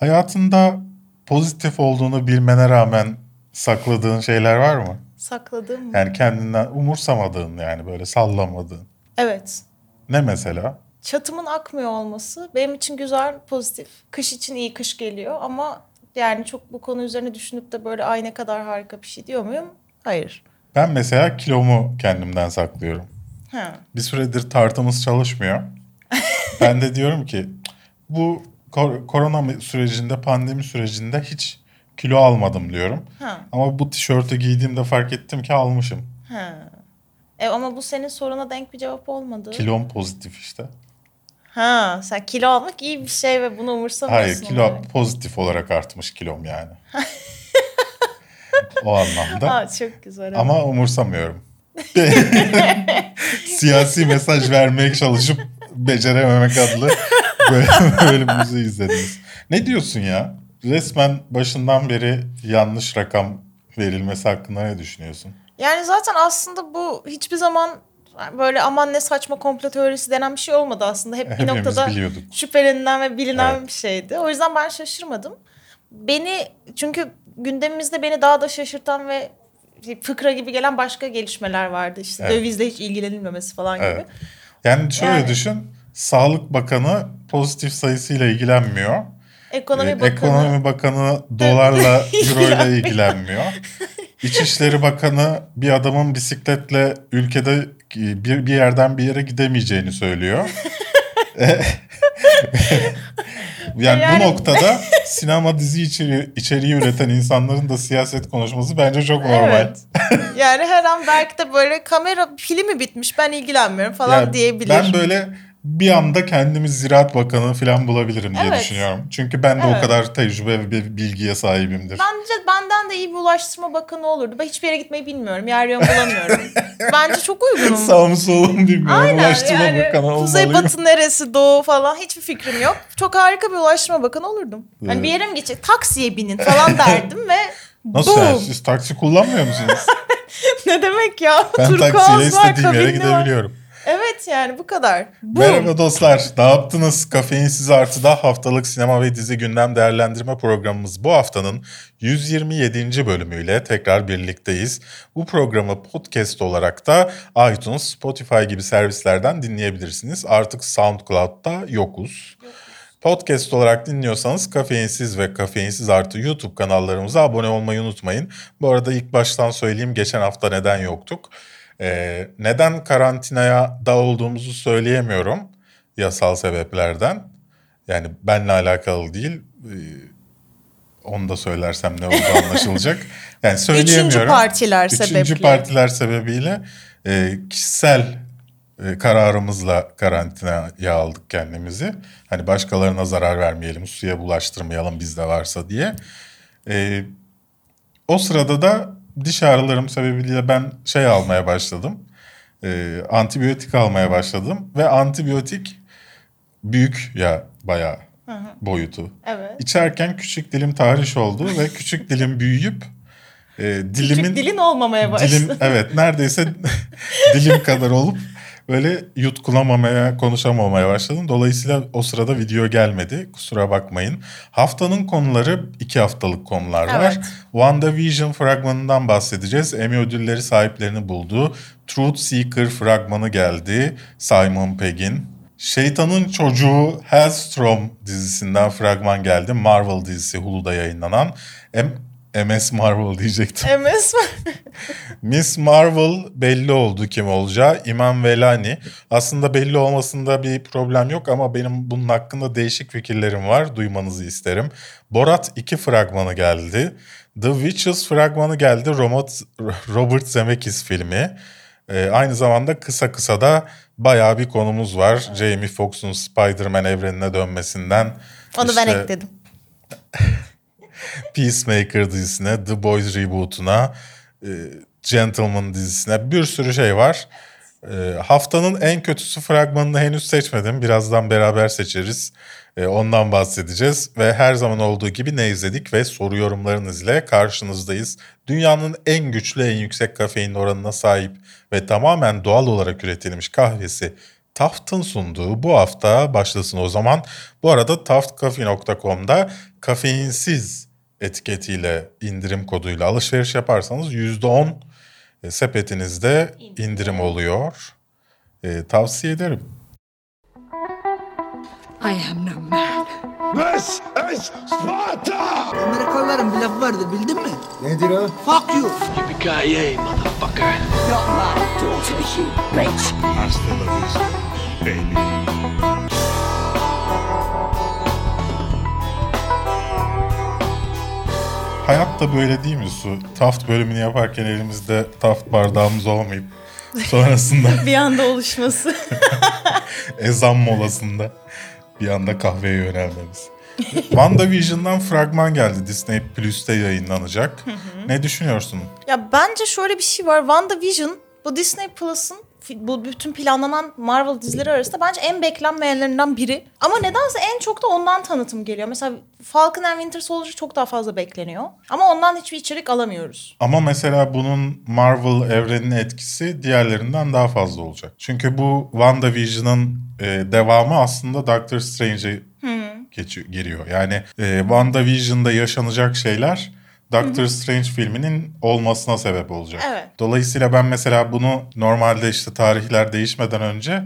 Hayatında pozitif olduğunu bilmene rağmen sakladığın şeyler var mı? Sakladığım mı? Yani kendinden umursamadığın yani böyle sallamadığın. Evet. Ne mesela? Çatımın akmıyor olması benim için güzel, pozitif. Kış için iyi kış geliyor ama yani çok bu konu üzerine düşünüp de böyle ay ne kadar harika bir şey diyor muyum? Hayır. Ben mesela kilomu kendimden saklıyorum. Ha. Bir süredir tartımız çalışmıyor. ben de diyorum ki bu kor- korona sürecinde, pandemi sürecinde hiç kilo almadım diyorum. Ha. Ama bu tişörtü giydiğimde fark ettim ki almışım. Ha. E ama bu senin soruna denk bir cevap olmadı. Kilom pozitif işte. Ha, sen kilo almak iyi bir şey ve bunu umursamıyorsun. Hayır kilo olarak. pozitif olarak artmış kilom yani. o anlamda. Ha, çok güzel. evet. Ama umursamıyorum. Siyasi mesaj vermeye çalışıp becerememek adlı böyle bölümümüzü izlediniz. Ne diyorsun ya? Resmen başından beri yanlış rakam verilmesi hakkında ne düşünüyorsun? Yani zaten aslında bu hiçbir zaman böyle aman ne saçma komplo teorisi denen bir şey olmadı aslında. Hep bir Hepimiz noktada biliyorduk. şüphelenilen ve bilinen Evet. bir şeydi. O yüzden ben şaşırmadım. Beni çünkü gündemimizde beni daha da şaşırtan ve fıkra gibi gelen başka gelişmeler vardı. İşte Evet. dövizle hiç ilgilenilmemesi falan gibi. Evet. Yani şöyle Yani- düşün. Sağlık Bakanı pozitif sayısıyla ilgilenmiyor. Ekonomi Ee, Bakanı Ekonomi Bakanı dolarla, euro ile ilgilenmiyor. İçişleri Bakanı bir adamın bisikletle ülkede bir, bir yerden bir yere gidemeyeceğini söylüyor. E, yani, Yani- bu noktada sinema dizi içeriği, içeriği üreten insanların da siyaset konuşması bence çok normal. Evet. yani her an belki de böyle kamera pili mi bitmiş ben ilgilenmiyorum falan Yani diyebilir. Ben böyle bir anda kendimi Ziraat Bakanı falan bulabilirim diye Evet. düşünüyorum. Çünkü ben de o Evet. kadar tecrübe ve bilgiye sahibimdir. Bence benden de iyi bir ulaştırma bakanı olurdu. Ben hiçbir yere gitmeyi bilmiyorum. Yer yön bulamıyorum. Bence çok uygunum. Sağ mı solum bilmiyorum. Aynen Ulaştırma yani Bakanı kuzey olmalıyım. batı neresi doğu falan hiçbir fikrim yok. Çok harika bir ulaştırma bakanı olurdum. Hani bir yere mi geçecek taksiye binin falan derdim ve Nasıl boom. yani? Siz taksi kullanmıyor musunuz? ne demek ya? Ben Turkuaz taksiyle istediğim yere kabinli var. Evet yani bu kadar. Boom. Merhaba dostlar. Ne yaptınız? Kafeinsiz Artı'da haftalık sinema ve dizi gündem değerlendirme programımız bu haftanın 127. bölümüyle tekrar birlikteyiz. Bu programı podcast olarak da iTunes, Spotify gibi servislerden dinleyebilirsiniz. Artık SoundCloud'da yokuz. Podcast olarak dinliyorsanız Kafeinsiz ve Kafeinsiz Artı YouTube kanallarımıza abone olmayı unutmayın. Bu arada ilk baştan söyleyeyim geçen hafta neden yoktuk? Ee, neden karantinaya da olduğumuzu söyleyemiyorum yasal sebeplerden. Yani benle alakalı değil. Ee, onu da söylersem ne olduğu anlaşılacak. Yani söyleyemiyorum. Üçüncü partiler Üçüncü sebeple. partiler sebebiyle e, kişisel e, kararımızla karantinaya aldık kendimizi. Hani başkalarına zarar vermeyelim, suya bulaştırmayalım bizde varsa diye. E, o sırada da diş ağrılarım sebebiyle ben şey almaya başladım. E, antibiyotik almaya başladım ve antibiyotik büyük ya bayağı boyutu. Evet. İçerken küçük dilim tahriş oldu ve küçük dilim büyüyüp e, dilimin Küçük dilin olmamaya başladı. dilim evet neredeyse dilim kadar olup böyle yutkunamamaya, konuşamamaya başladım. Dolayısıyla o sırada video gelmedi. Kusura bakmayın. Haftanın konuları iki haftalık konular var. Evet. WandaVision fragmanından bahsedeceğiz. Emmy ödülleri sahiplerini buldu. Truth Seeker fragmanı geldi. Simon Pegg'in. Şeytanın Çocuğu Hellstrom dizisinden fragman geldi. Marvel dizisi Hulu'da yayınlanan. MS Marvel diyecektim. MS Miss Marvel belli oldu kim olacağı. İman Velani. Aslında belli olmasında bir problem yok ama benim bunun hakkında değişik fikirlerim var. Duymanızı isterim. Borat 2 fragmanı geldi. The Witches fragmanı geldi. Robert, Robert Zemeckis filmi. Ee, aynı zamanda kısa kısa da bayağı bir konumuz var. Jamie Foxx'un Spider-Man evrenine dönmesinden. Onu ben işte- ekledim. Peacemaker dizisine, The Boys rebootuna, e, Gentleman dizisine bir sürü şey var. E, haftanın en kötüsü fragmanını henüz seçmedim. Birazdan beraber seçeriz. E, ondan bahsedeceğiz ve her zaman olduğu gibi ne izledik ve soru yorumlarınız ile karşınızdayız. Dünyanın en güçlü, en yüksek kafein oranına sahip ve tamamen doğal olarak üretilmiş kahvesi Taft'ın sunduğu bu hafta başlasın o zaman. Bu arada taftcafe.com'da kafeinsiz etiketiyle indirim koduyla alışveriş yaparsanız %10 e, sepetinizde indirim oluyor. E, tavsiye ederim. I am no man. This is Sparta! Amerikalıların bir lafı vardır bildin mi? Nedir o? Fuck you. Yippee-ki-yay, motherfucker! Not my daughter, you bitch. Hasta la vista, baby. Hayat da böyle değil mi Su? Taft bölümünü yaparken elimizde taft bardağımız olmayıp sonrasında Bir anda oluşması. ezan molasında bir anda kahveye yönelmemiz. WandaVision'dan fragman geldi. Disney Plus'te yayınlanacak. Ne düşünüyorsun? ya bence şöyle bir şey var. WandaVision bu Disney Plus'ın bu bütün planlanan Marvel dizileri arasında bence en beklenmeyenlerinden biri. Ama nedense en çok da ondan tanıtım geliyor. Mesela Falcon and Winter Soldier çok daha fazla bekleniyor. Ama ondan hiçbir içerik alamıyoruz. Ama mesela bunun Marvel evrenine etkisi diğerlerinden daha fazla olacak. Çünkü bu WandaVision'ın e, devamı aslında Doctor Strange'e geçiyor, giriyor. Yani e, WandaVision'da yaşanacak şeyler Doctor Strange filminin olmasına sebep olacak. Evet. Dolayısıyla ben mesela bunu normalde işte tarihler değişmeden önce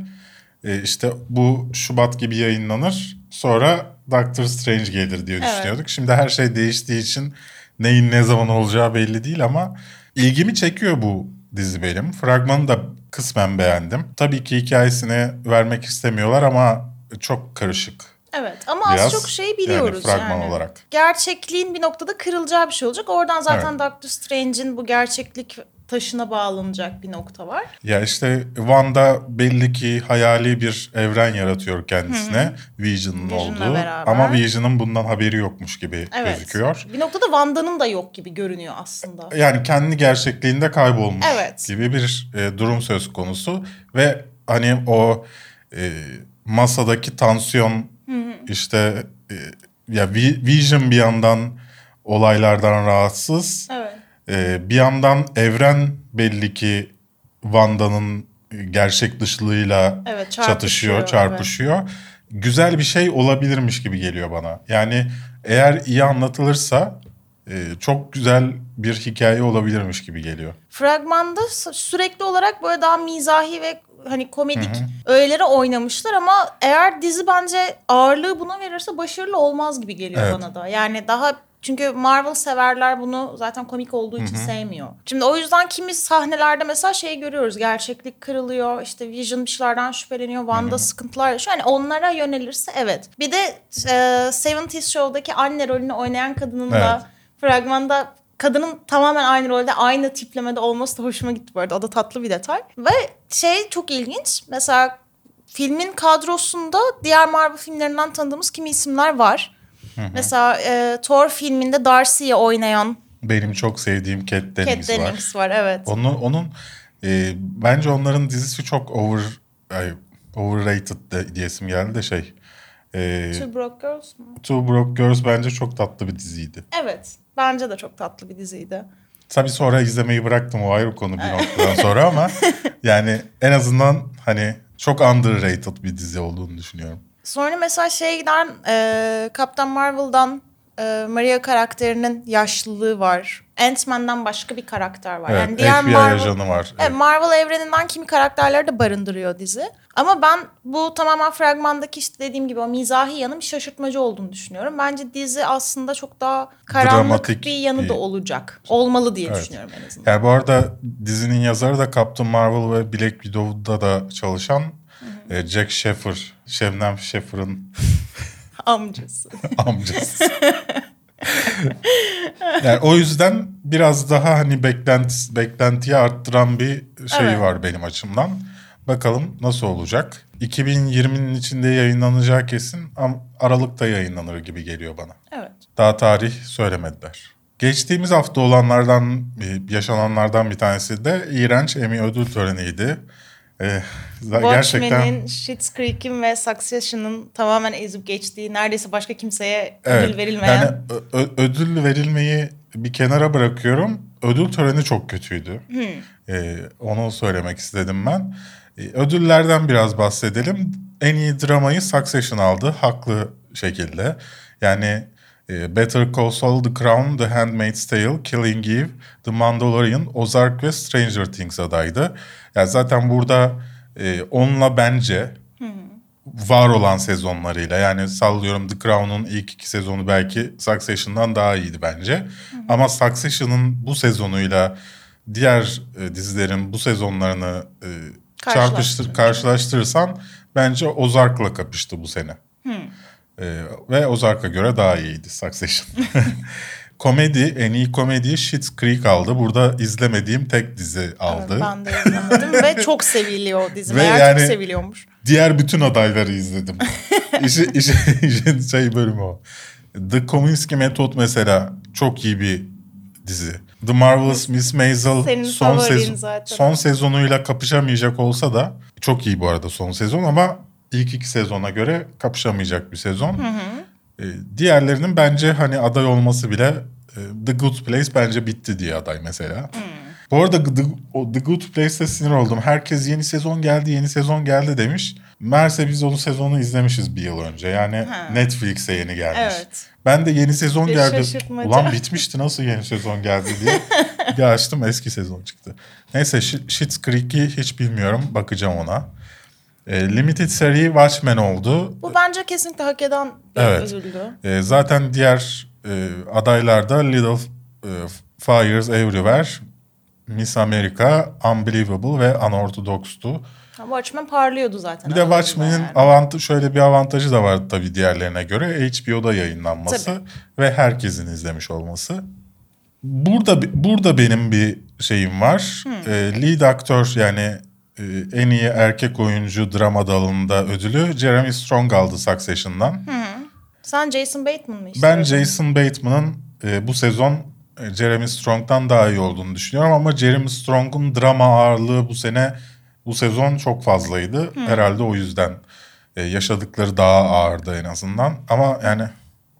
e, işte bu Şubat gibi yayınlanır. Sonra Doctor Strange gelir diye Evet. düşünüyorduk. Şimdi her şey değiştiği için neyin ne zaman olacağı belli değil ama ilgimi çekiyor bu dizi benim. Fragmanı da kısmen beğendim. Tabii ki hikayesini vermek istemiyorlar ama çok karışık. Evet ama Biraz, az çok şey biliyoruz yani fragman yani. olarak. Gerçekliğin bir noktada kırılacağı bir şey olacak. Oradan zaten Evet. Doctor Strange'in bu gerçeklik taşına bağlanacak bir nokta var. Ya işte Wanda belli ki hayali bir evren yaratıyor kendisine. Vision'ın olduğu. beraber. Ama Vision'ın bundan haberi yokmuş gibi Evet. gözüküyor. Bir noktada Wanda'nın da yok gibi görünüyor aslında. Yani kendi gerçekliğinde kaybolmuş Evet. gibi bir e, durum söz konusu. Ve hani o e, masadaki tansiyon işte e, ya Vi- Vision bir yandan olaylardan rahatsız. Evet. Ee, bir yandan evren belli ki Wanda'nın gerçek dışlığıyla Evet, çatışıyor, çarpışıyor, çarpışıyor. Güzel bir şey olabilirmiş gibi geliyor bana. Yani eğer iyi anlatılırsa e, çok güzel bir hikaye olabilirmiş gibi geliyor. Fragmanda sürekli olarak böyle daha mizahi ve hani komedik öğeleri oynamışlar ama eğer dizi bence ağırlığı buna verirse başarılı olmaz gibi geliyor Evet. bana da. Yani daha çünkü Marvel severler bunu zaten komik olduğu için sevmiyor. Şimdi o yüzden kimi sahnelerde mesela şey görüyoruz. Gerçeklik kırılıyor. işte Vision bir şeylerden şüpheleniyor. Wanda sıkıntılar yaşıyor. Yani onlara yönelirse evet. Bir de e, 70's Show'daki anne rolünü oynayan kadının da Evet. fragmanda kadının tamamen aynı rolde aynı tiplemede olması da hoşuma gitti bu arada. O da tatlı bir detay. Ve şey çok ilginç. Mesela filmin kadrosunda diğer Marvel filmlerinden tanıdığımız kimi isimler var. Mesela e, Thor filminde Darcy'yi oynayan Benim çok sevdiğim Kat Dennings var. Dennings var. Evet. Onun, onun e, bence onların dizisi çok over ay, overrated de, diyesim geldi de şey. E, Two Broke Girls mu? Two Broke Girls bence çok tatlı bir diziydi. Evet. Bence de çok tatlı bir diziydi. Tabii sonra izlemeyi bıraktım o ayrı konu bir noktadan sonra ama yani en azından hani çok underrated bir dizi olduğunu düşünüyorum. Sonra mesela şeye giden e, Captain Marvel'dan e, Maria karakterinin yaşlılığı var. Ant-Man'dan başka bir karakter var. Evet, yani diğer FBI Marvel, ajanı var. Evet, Marvel evreninden kimi karakterleri de barındırıyor dizi. Ama ben bu tamamen fragmandaki işte dediğim gibi o mizahi yanı bir şaşırtmacı olduğunu düşünüyorum. Bence dizi aslında çok daha karanlık Dramatik bir yanı bir- da olacak. Olmalı diye Evet. düşünüyorum en azından. Yani bu arada dizinin yazarı da Captain Marvel ve Black Widow'da da çalışan e, Jack Sheffer. Şebnem Sheffer'ın Amcası. amcası. yani o yüzden biraz daha hani beklenti, beklentiyi arttıran bir şey Evet. var benim açımdan. Bakalım nasıl olacak. 2020'nin içinde yayınlanacağı kesin ama Aralık'ta yayınlanır gibi geliyor bana. evet. Daha tarih söylemediler. Geçtiğimiz hafta olanlardan, e, yaşananlardan bir tanesi de iğrenç Emmy ödül töreniydi. Gerçekten Watchmen'in, Schitt's Creek'in ve Succession'ın tamamen ezip geçtiği, neredeyse başka kimseye evet, ödül verilmeyen. Yani ö- ödül verilmeyi bir kenara bırakıyorum. Ödül töreni çok kötüydü. Ee, onu söylemek istedim ben. E, Ödüllerden biraz bahsedelim. En iyi dramayı Succession aldı haklı şekilde. Yani e, Better Call Saul, The Crown, The Handmaid's Tale, Killing Eve, The Mandalorian, Ozark ve Stranger Things adaydı. Yani zaten burada e, onunla bence var olan sezonlarıyla yani sallıyorum The Crown'un ilk iki sezonu belki Succession'dan daha iyiydi bence. Ama Succession'ın bu sezonuyla diğer e, dizilerin bu sezonlarını e, çarpıştır Karşılaştırınca. karşılaştırırsan bence Ozark'la kapıştı bu sene. E, ve Ozark'a göre daha iyiydi Succession. komedi, en iyi komediyi Schitt's Creek aldı. Burada izlemediğim tek dizi aldı. Ben de izlemedim ve çok seviliyor dizi. Ve Meğer yani- çok seviliyormuş. Diğer bütün adayları izledim. işi, işi, işin şey bölümü o. The Kominsky Method mesela çok iyi bir dizi. The Marvelous Miss Maisel Senin son, sezon, zaten. son sezonuyla kapışamayacak olsa da çok iyi bu arada son sezon ama ilk iki sezona göre kapışamayacak bir sezon. Ee, diğerlerinin bence hani aday olması bile e, The Good Place bence bitti diye aday mesela. Bu arada The, The Good Place'te sinir oldum. Herkes yeni sezon geldi, yeni sezon geldi demiş. Meğerse biz onu sezonu izlemişiz bir yıl önce. Yani Ha. Netflix'e yeni gelmiş. Evet. Ben de yeni sezon Bir geldi. şaşırtmaca. Ulan bitmişti nasıl yeni sezon geldi diye. bir açtım eski sezon çıktı. Neyse Sh- Schitt's Creek'i hiç bilmiyorum. Bakacağım ona. E, Limited seri Watchmen oldu. Bu bence kesinlikle hak eden bir Evet. ödüldü. E, zaten diğer e, adaylarda Little e, Fires Everywhere, Miss America, Unbelievable ve Unorthodox'tu. Watchmen parlıyordu zaten. Bir de Watchmen'in yani? avantajı şöyle bir avantajı da vardı tabii diğerlerine göre. HBO'da yayınlanması Tabii. ve herkesin izlemiş olması. Burada burada benim bir şeyim var. Ee, lead aktör yani e, en iyi erkek oyuncu drama dalında ödülü Jeremy Strong aldı Succession'dan. Sen Jason Bateman mı istiyordun? Ben Jason Bateman'ın e, bu sezon e, Jeremy Strong'dan daha iyi olduğunu düşünüyorum ama Jeremy Strong'un drama ağırlığı bu sene bu sezon çok fazlaydı. Herhalde o yüzden e, yaşadıkları daha ağırdı en azından. Ama yani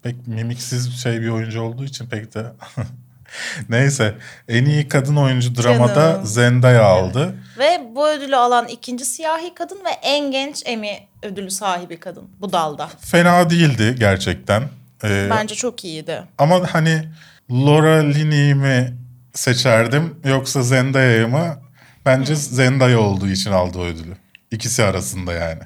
pek mimiksiz şey bir oyuncu olduğu için pek de Neyse en iyi kadın oyuncu dramada Canım. Zendaya aldı. Ve bu ödülü alan ikinci siyahi kadın ve en genç Emmy ödülü sahibi kadın bu dalda. Fena değildi gerçekten. Ee, Bence çok iyiydi. Ama hani Laura Linney'i mi seçerdim yoksa Zendaya'yı mı? Bence Zendaya olduğu için aldı o ödülü. İkisi arasında yani.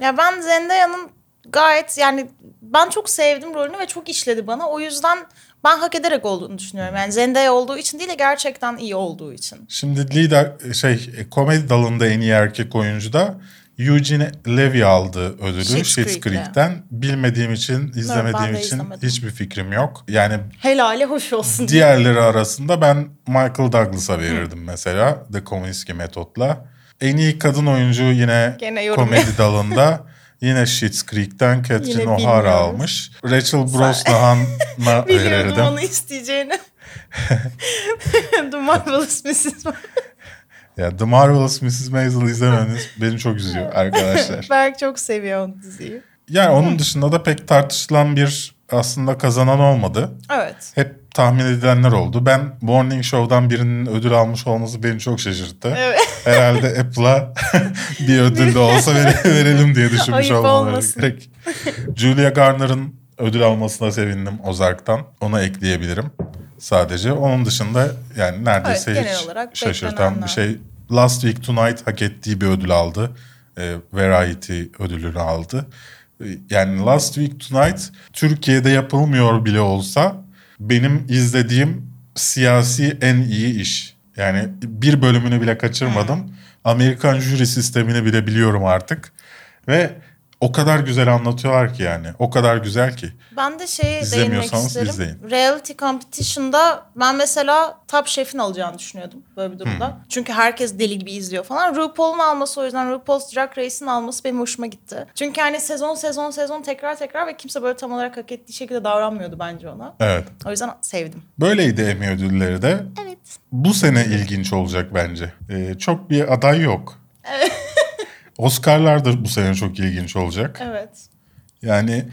Ya ben Zendaya'nın gayet yani ben çok sevdim rolünü ve çok işledi bana. O yüzden ben hak ederek olduğunu düşünüyorum. Yani Zendaya olduğu için değil de gerçekten iyi olduğu için. Şimdi lider şey e, komedi dalında en iyi erkek oyuncu da Eugene Levy aldı ödülü Schitt's Schitt's. Creek'ten. Bilmediğim için, izlemediğim için izlemedim. hiçbir fikrim yok. Yani Helali hoş olsun. Diğerleri arasında ben Michael Douglas'a verirdim mesela The Kominsky Metod'la. En iyi kadın oyuncu yine komedi dalında yine Schitt's Creek'ten Catherine O'Hara almış. Rachel Brosnahan'a Biliyordum verirdim. onu isteyeceğini. The Marvelous Mrs. Ya The Marvelous Mrs. Maisel izlemeniz beni çok üzüyor arkadaşlar. Berk çok seviyor o diziyi. Yani onun dışında da pek tartışılan bir aslında kazanan olmadı. Evet. Hep tahmin edilenler oldu. Ben Morning Show'dan birinin ödül almış olması beni çok şaşırttı. Evet. Herhalde Apple'a bir ödül de olsa vere- verelim diye düşünmüş olmaları gerek. Julia Garner'ın ödül almasına sevindim Ozark'tan. Ona ekleyebilirim sadece. Onun dışında yani neredeyse Evet, hiç şaşırtan bir şey. Last Week Tonight hak ettiği bir ödül aldı. E, Variety ödülünü aldı. E, Yani Last Week Tonight Türkiye'de yapılmıyor bile olsa benim izlediğim siyasi en iyi iş. Yani bir bölümünü bile kaçırmadım. Amerikan jüri sistemini bile biliyorum artık. Ve o kadar güzel anlatıyorlar ki yani. O kadar güzel ki. Ben de şeye değinmek İzlemiyorsanız isterim. izleyin. Reality Competition'da ben mesela Top Chef'in alacağını düşünüyordum böyle bir durumda. Çünkü herkes deli gibi izliyor falan. RuPaul'un alması o yüzden RuPaul's Drag Race'in alması benim hoşuma gitti. Çünkü hani sezon sezon sezon tekrar tekrar ve kimse böyle tam olarak hak ettiği şekilde davranmıyordu bence ona. Evet. O yüzden sevdim. Böyleydi Emmy ödülleri de. Evet. Bu sene ilginç olacak bence. Ee, çok bir aday yok. Oscar'lar da bu sene çok ilginç olacak. Evet. Yani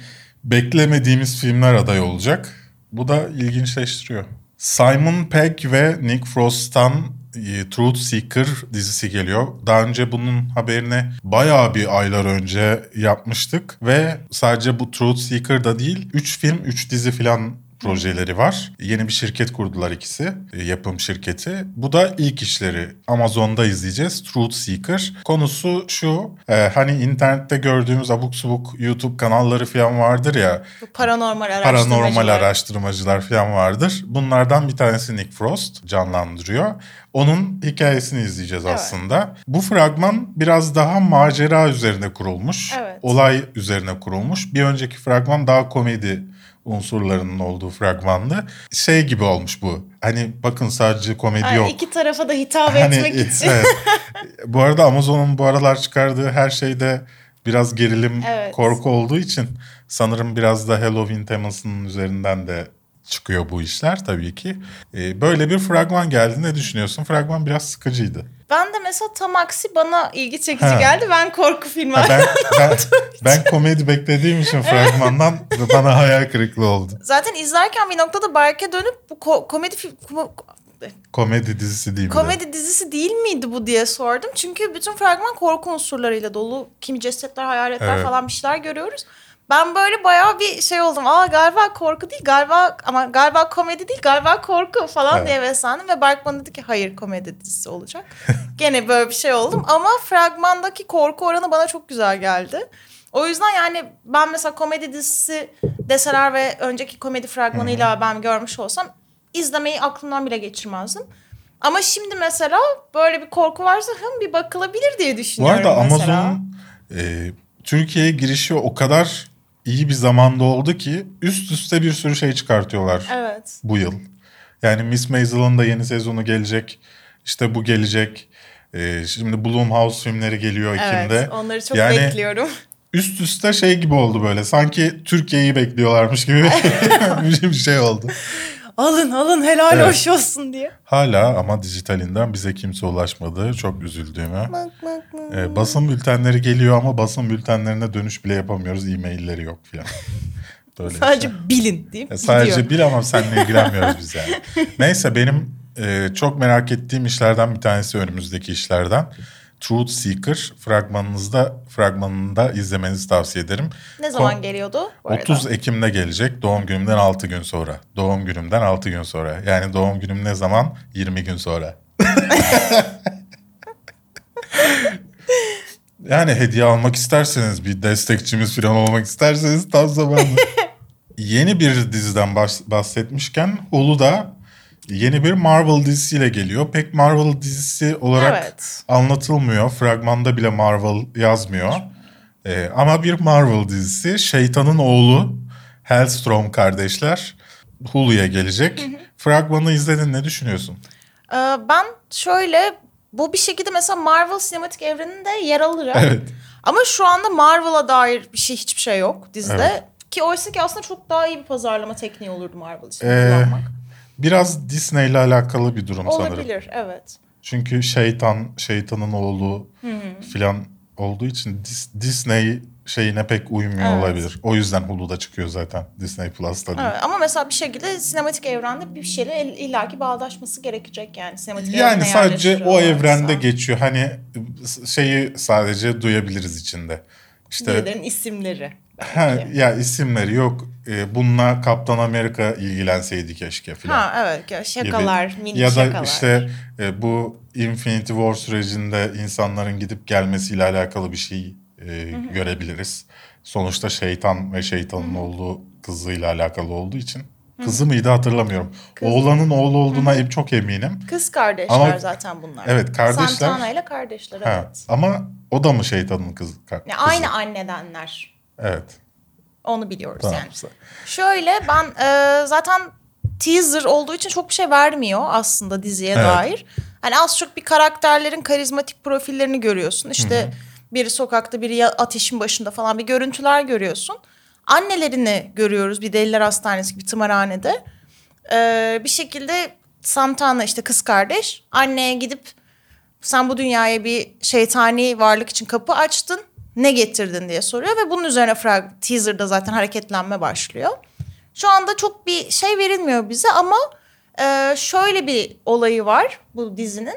beklemediğimiz filmler aday olacak. Bu da ilginçleştiriyor. Simon Pegg ve Nick Frost'tan e, Truth Seeker dizisi geliyor. Daha önce bunun haberini bayağı bir aylar önce yapmıştık ve sadece bu Truth Seeker'da değil 3 film 3 dizi falan projeleri var. Yeni bir şirket kurdular ikisi. e, Yapım şirketi. Bu da ilk işleri. Amazon'da izleyeceğiz. Truth Seeker. Konusu şu. e, hani internette gördüğümüz abuk subuk YouTube kanalları falan vardır ya. Paranormal araştırmacılar. Paranormal araştırmacılar falan vardır. Bunlardan bir tanesi Nick Frost canlandırıyor. Onun hikayesini izleyeceğiz Evet. aslında. Bu fragman biraz daha macera üzerine kurulmuş. Evet. Olay üzerine kurulmuş. Bir önceki fragman daha komedi unsurlarının olduğu fragmandı. Şey gibi olmuş bu. Hani bakın sadece komedi Yani yok. iki tarafa da hitap Hani, etmek için. evet. bu arada Amazon'un bu aralar çıkardığı her şeyde biraz gerilim, Evet. korku olduğu için sanırım biraz da Halloween temasının üzerinden de çıkıyor bu işler tabii ki. Ee, böyle bir fragman geldi. Ne düşünüyorsun? Fragman biraz sıkıcıydı. Ben de mesela tam aksi bana ilgi çekici Ha. geldi. Ben korku filmi Ha, ben, ben, ben komedi beklediğim için fragmandan bana hayal kırıklığı oldu. Zaten izlerken bir noktada Berk'e dönüp bu ko- komedi film ko- Komedi dizisi değil mi? komedi dizisi değil miydi bu diye sordum. Çünkü bütün fragman korku unsurlarıyla dolu. Kimi cesetler, hayaletler Evet. falan bir şeyler görüyoruz. Ben böyle bayağı bir şey oldum. Aa galiba korku değil galiba ama galiba komedi değil galiba korku falan Evet. diye heveslendim. Ve Berk bana dedi ki hayır komedi dizisi olacak. Gene böyle bir şey oldum ama fragmandaki korku oranı bana çok güzel geldi. O yüzden yani ben mesela komedi dizisi deseler ve önceki komedi fragmanıyla ben görmüş olsam izlemeyi aklımdan bile geçirmezdim. Ama şimdi mesela böyle bir korku varsa hım bir bakılabilir diye Bu düşünüyorum arada mesela. Amazon'un e, Türkiye'ye girişi o kadar iyi bir zamanda oldu ki üst üste bir sürü şey çıkartıyorlar Evet. bu yıl. Yani Miss Maisel'ın da yeni sezonu gelecek. İşte bu gelecek. E, şimdi Blumhouse filmleri geliyor Ekim'de. Evet, onları çok Yani bekliyorum. Üst üste şey gibi oldu böyle. Sanki Türkiye'yi bekliyorlarmış gibi bir şey oldu. Alın alın helal Evet. hoş olsun diye. Hala ama dijitalinden bize kimse ulaşmadı. Çok üzüldüğümü. Mık mık mık. Ee, basın bültenleri geliyor ama basın bültenlerine dönüş bile yapamıyoruz. E-mailleri yok falan. Böyle Sadece şey. bilin deyip E, Sadece gidiyor. bil ama seninle ilgilenmiyoruz biz yani. Neyse benim e, çok merak ettiğim işlerden bir tanesi önümüzdeki işlerden. Truth Seeker fragmanınızda fragmanında izlemenizi tavsiye ederim. Ne zaman Kon- geliyordu? bu arada? 30 Ekim'de gelecek. Doğum günümden 6 gün sonra. Doğum günümden 6 gün sonra. Yani doğum günüm ne zaman? 20 gün sonra. yani hediye almak isterseniz, bir destekçimiz falan olmak isterseniz tam zamanı. yeni bir diziden bahs- bahsetmişken Hulu'da yeni bir Marvel dizisiyle geliyor. Pek Marvel dizisi olarak Evet. anlatılmıyor. Fragmanda bile Marvel yazmıyor. Ee, ama bir Marvel dizisi Şeytanın Oğlu Hellstrom kardeşler Hulu'ya gelecek. Fragmanı izledin ne düşünüyorsun? Ee, ben şöyle bu bir şekilde mesela Marvel sinematik evreninde yer alır. Evet. Ama şu anda Marvel'a dair bir şey hiçbir şey yok dizide. Evet. Ki oysa ki aslında çok daha iyi bir pazarlama tekniği olurdu Marvel için Ee, kullanmak. Biraz Disney ile alakalı bir durum sanırım. Olabilir evet. Çünkü şeytan, şeytanın oğlu filan olduğu için Dis- Disney şeyine pek uymuyor Evet. olabilir. O yüzden Hulu'da çıkıyor zaten Disney Plus'ta değil. Evet, ama mesela bir şekilde sinematik evrende bir şeyle il- illaki bağdaşması gerekecek yani. Sinematik Yani evrene sadece o evrende geçiyor. Hani şeyi sadece duyabiliriz içinde. İşte Birilerinin isimleri. Ha, ya isimleri yok. Ee, bununla Kaptan Amerika ilgilenseydi keşke filan. Ha evet ya, gibi. şakalar, minik ya da şakalar. işte e, bu Infinity War sürecinde insanların gidip gelmesiyle alakalı bir şey e, görebiliriz. Sonuçta şeytan ve şeytanın olduğu kızıyla alakalı olduğu için. Kızı mıydı hatırlamıyorum. Oğlanın oğlu olduğuna em- çok eminim. Kız kardeşler Ama- zaten bunlar. Evet, kardeşler. Santana ile kardeşler Ha, evet. Ama o da mı şeytanın kız, kızı? aynı annedenler. Evet. Onu biliyoruz Tamam. yani. Şöyle ben e, zaten teaser olduğu için çok bir şey vermiyor aslında diziye Evet. dair. Hani az çok bir karakterlerin karizmatik profillerini görüyorsun. İşte biri sokakta biri ateşin başında falan bir görüntüler görüyorsun. Annelerini görüyoruz bir deliler hastanesi gibi tımarhanede. E, bir şekilde Santana işte kız kardeş anneye gidip sen bu dünyaya bir şeytani varlık için kapı açtın. Ne getirdin diye soruyor ve bunun üzerine frag- teaser'da zaten hareketlenme başlıyor. Şu anda çok bir şey verilmiyor bize ama Ee, şöyle bir olayı var bu dizinin.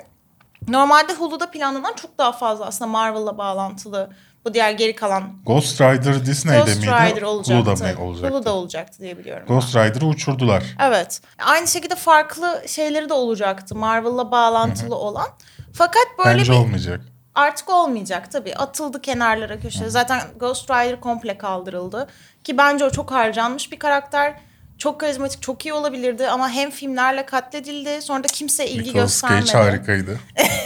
Normalde Hulu'da planlanan çok daha fazla aslında Marvel'la bağlantılı bu diğer geri kalan Ghost Rider Disney'de Ghost miydi? Rider olacaktı. Hulu'da mı olacaktı? Hulu'da olacaktı diye biliyorum. Ghost Rider'ı uçurdular. Evet. Aynı şekilde farklı şeyleri de olacaktı Marvel'la bağlantılı olan. Fakat böyle Bence bir olmayacak. Artık olmayacak tabii. Atıldı kenarlara köşeye. Zaten Ghost Rider komple kaldırıldı. Ki bence o çok harcanmış bir karakter. Çok karizmatik, çok iyi olabilirdi ama hem filmlerle katledildi. Sonra da kimse ilgi Nicolas göstermedi. Cage harikaydı.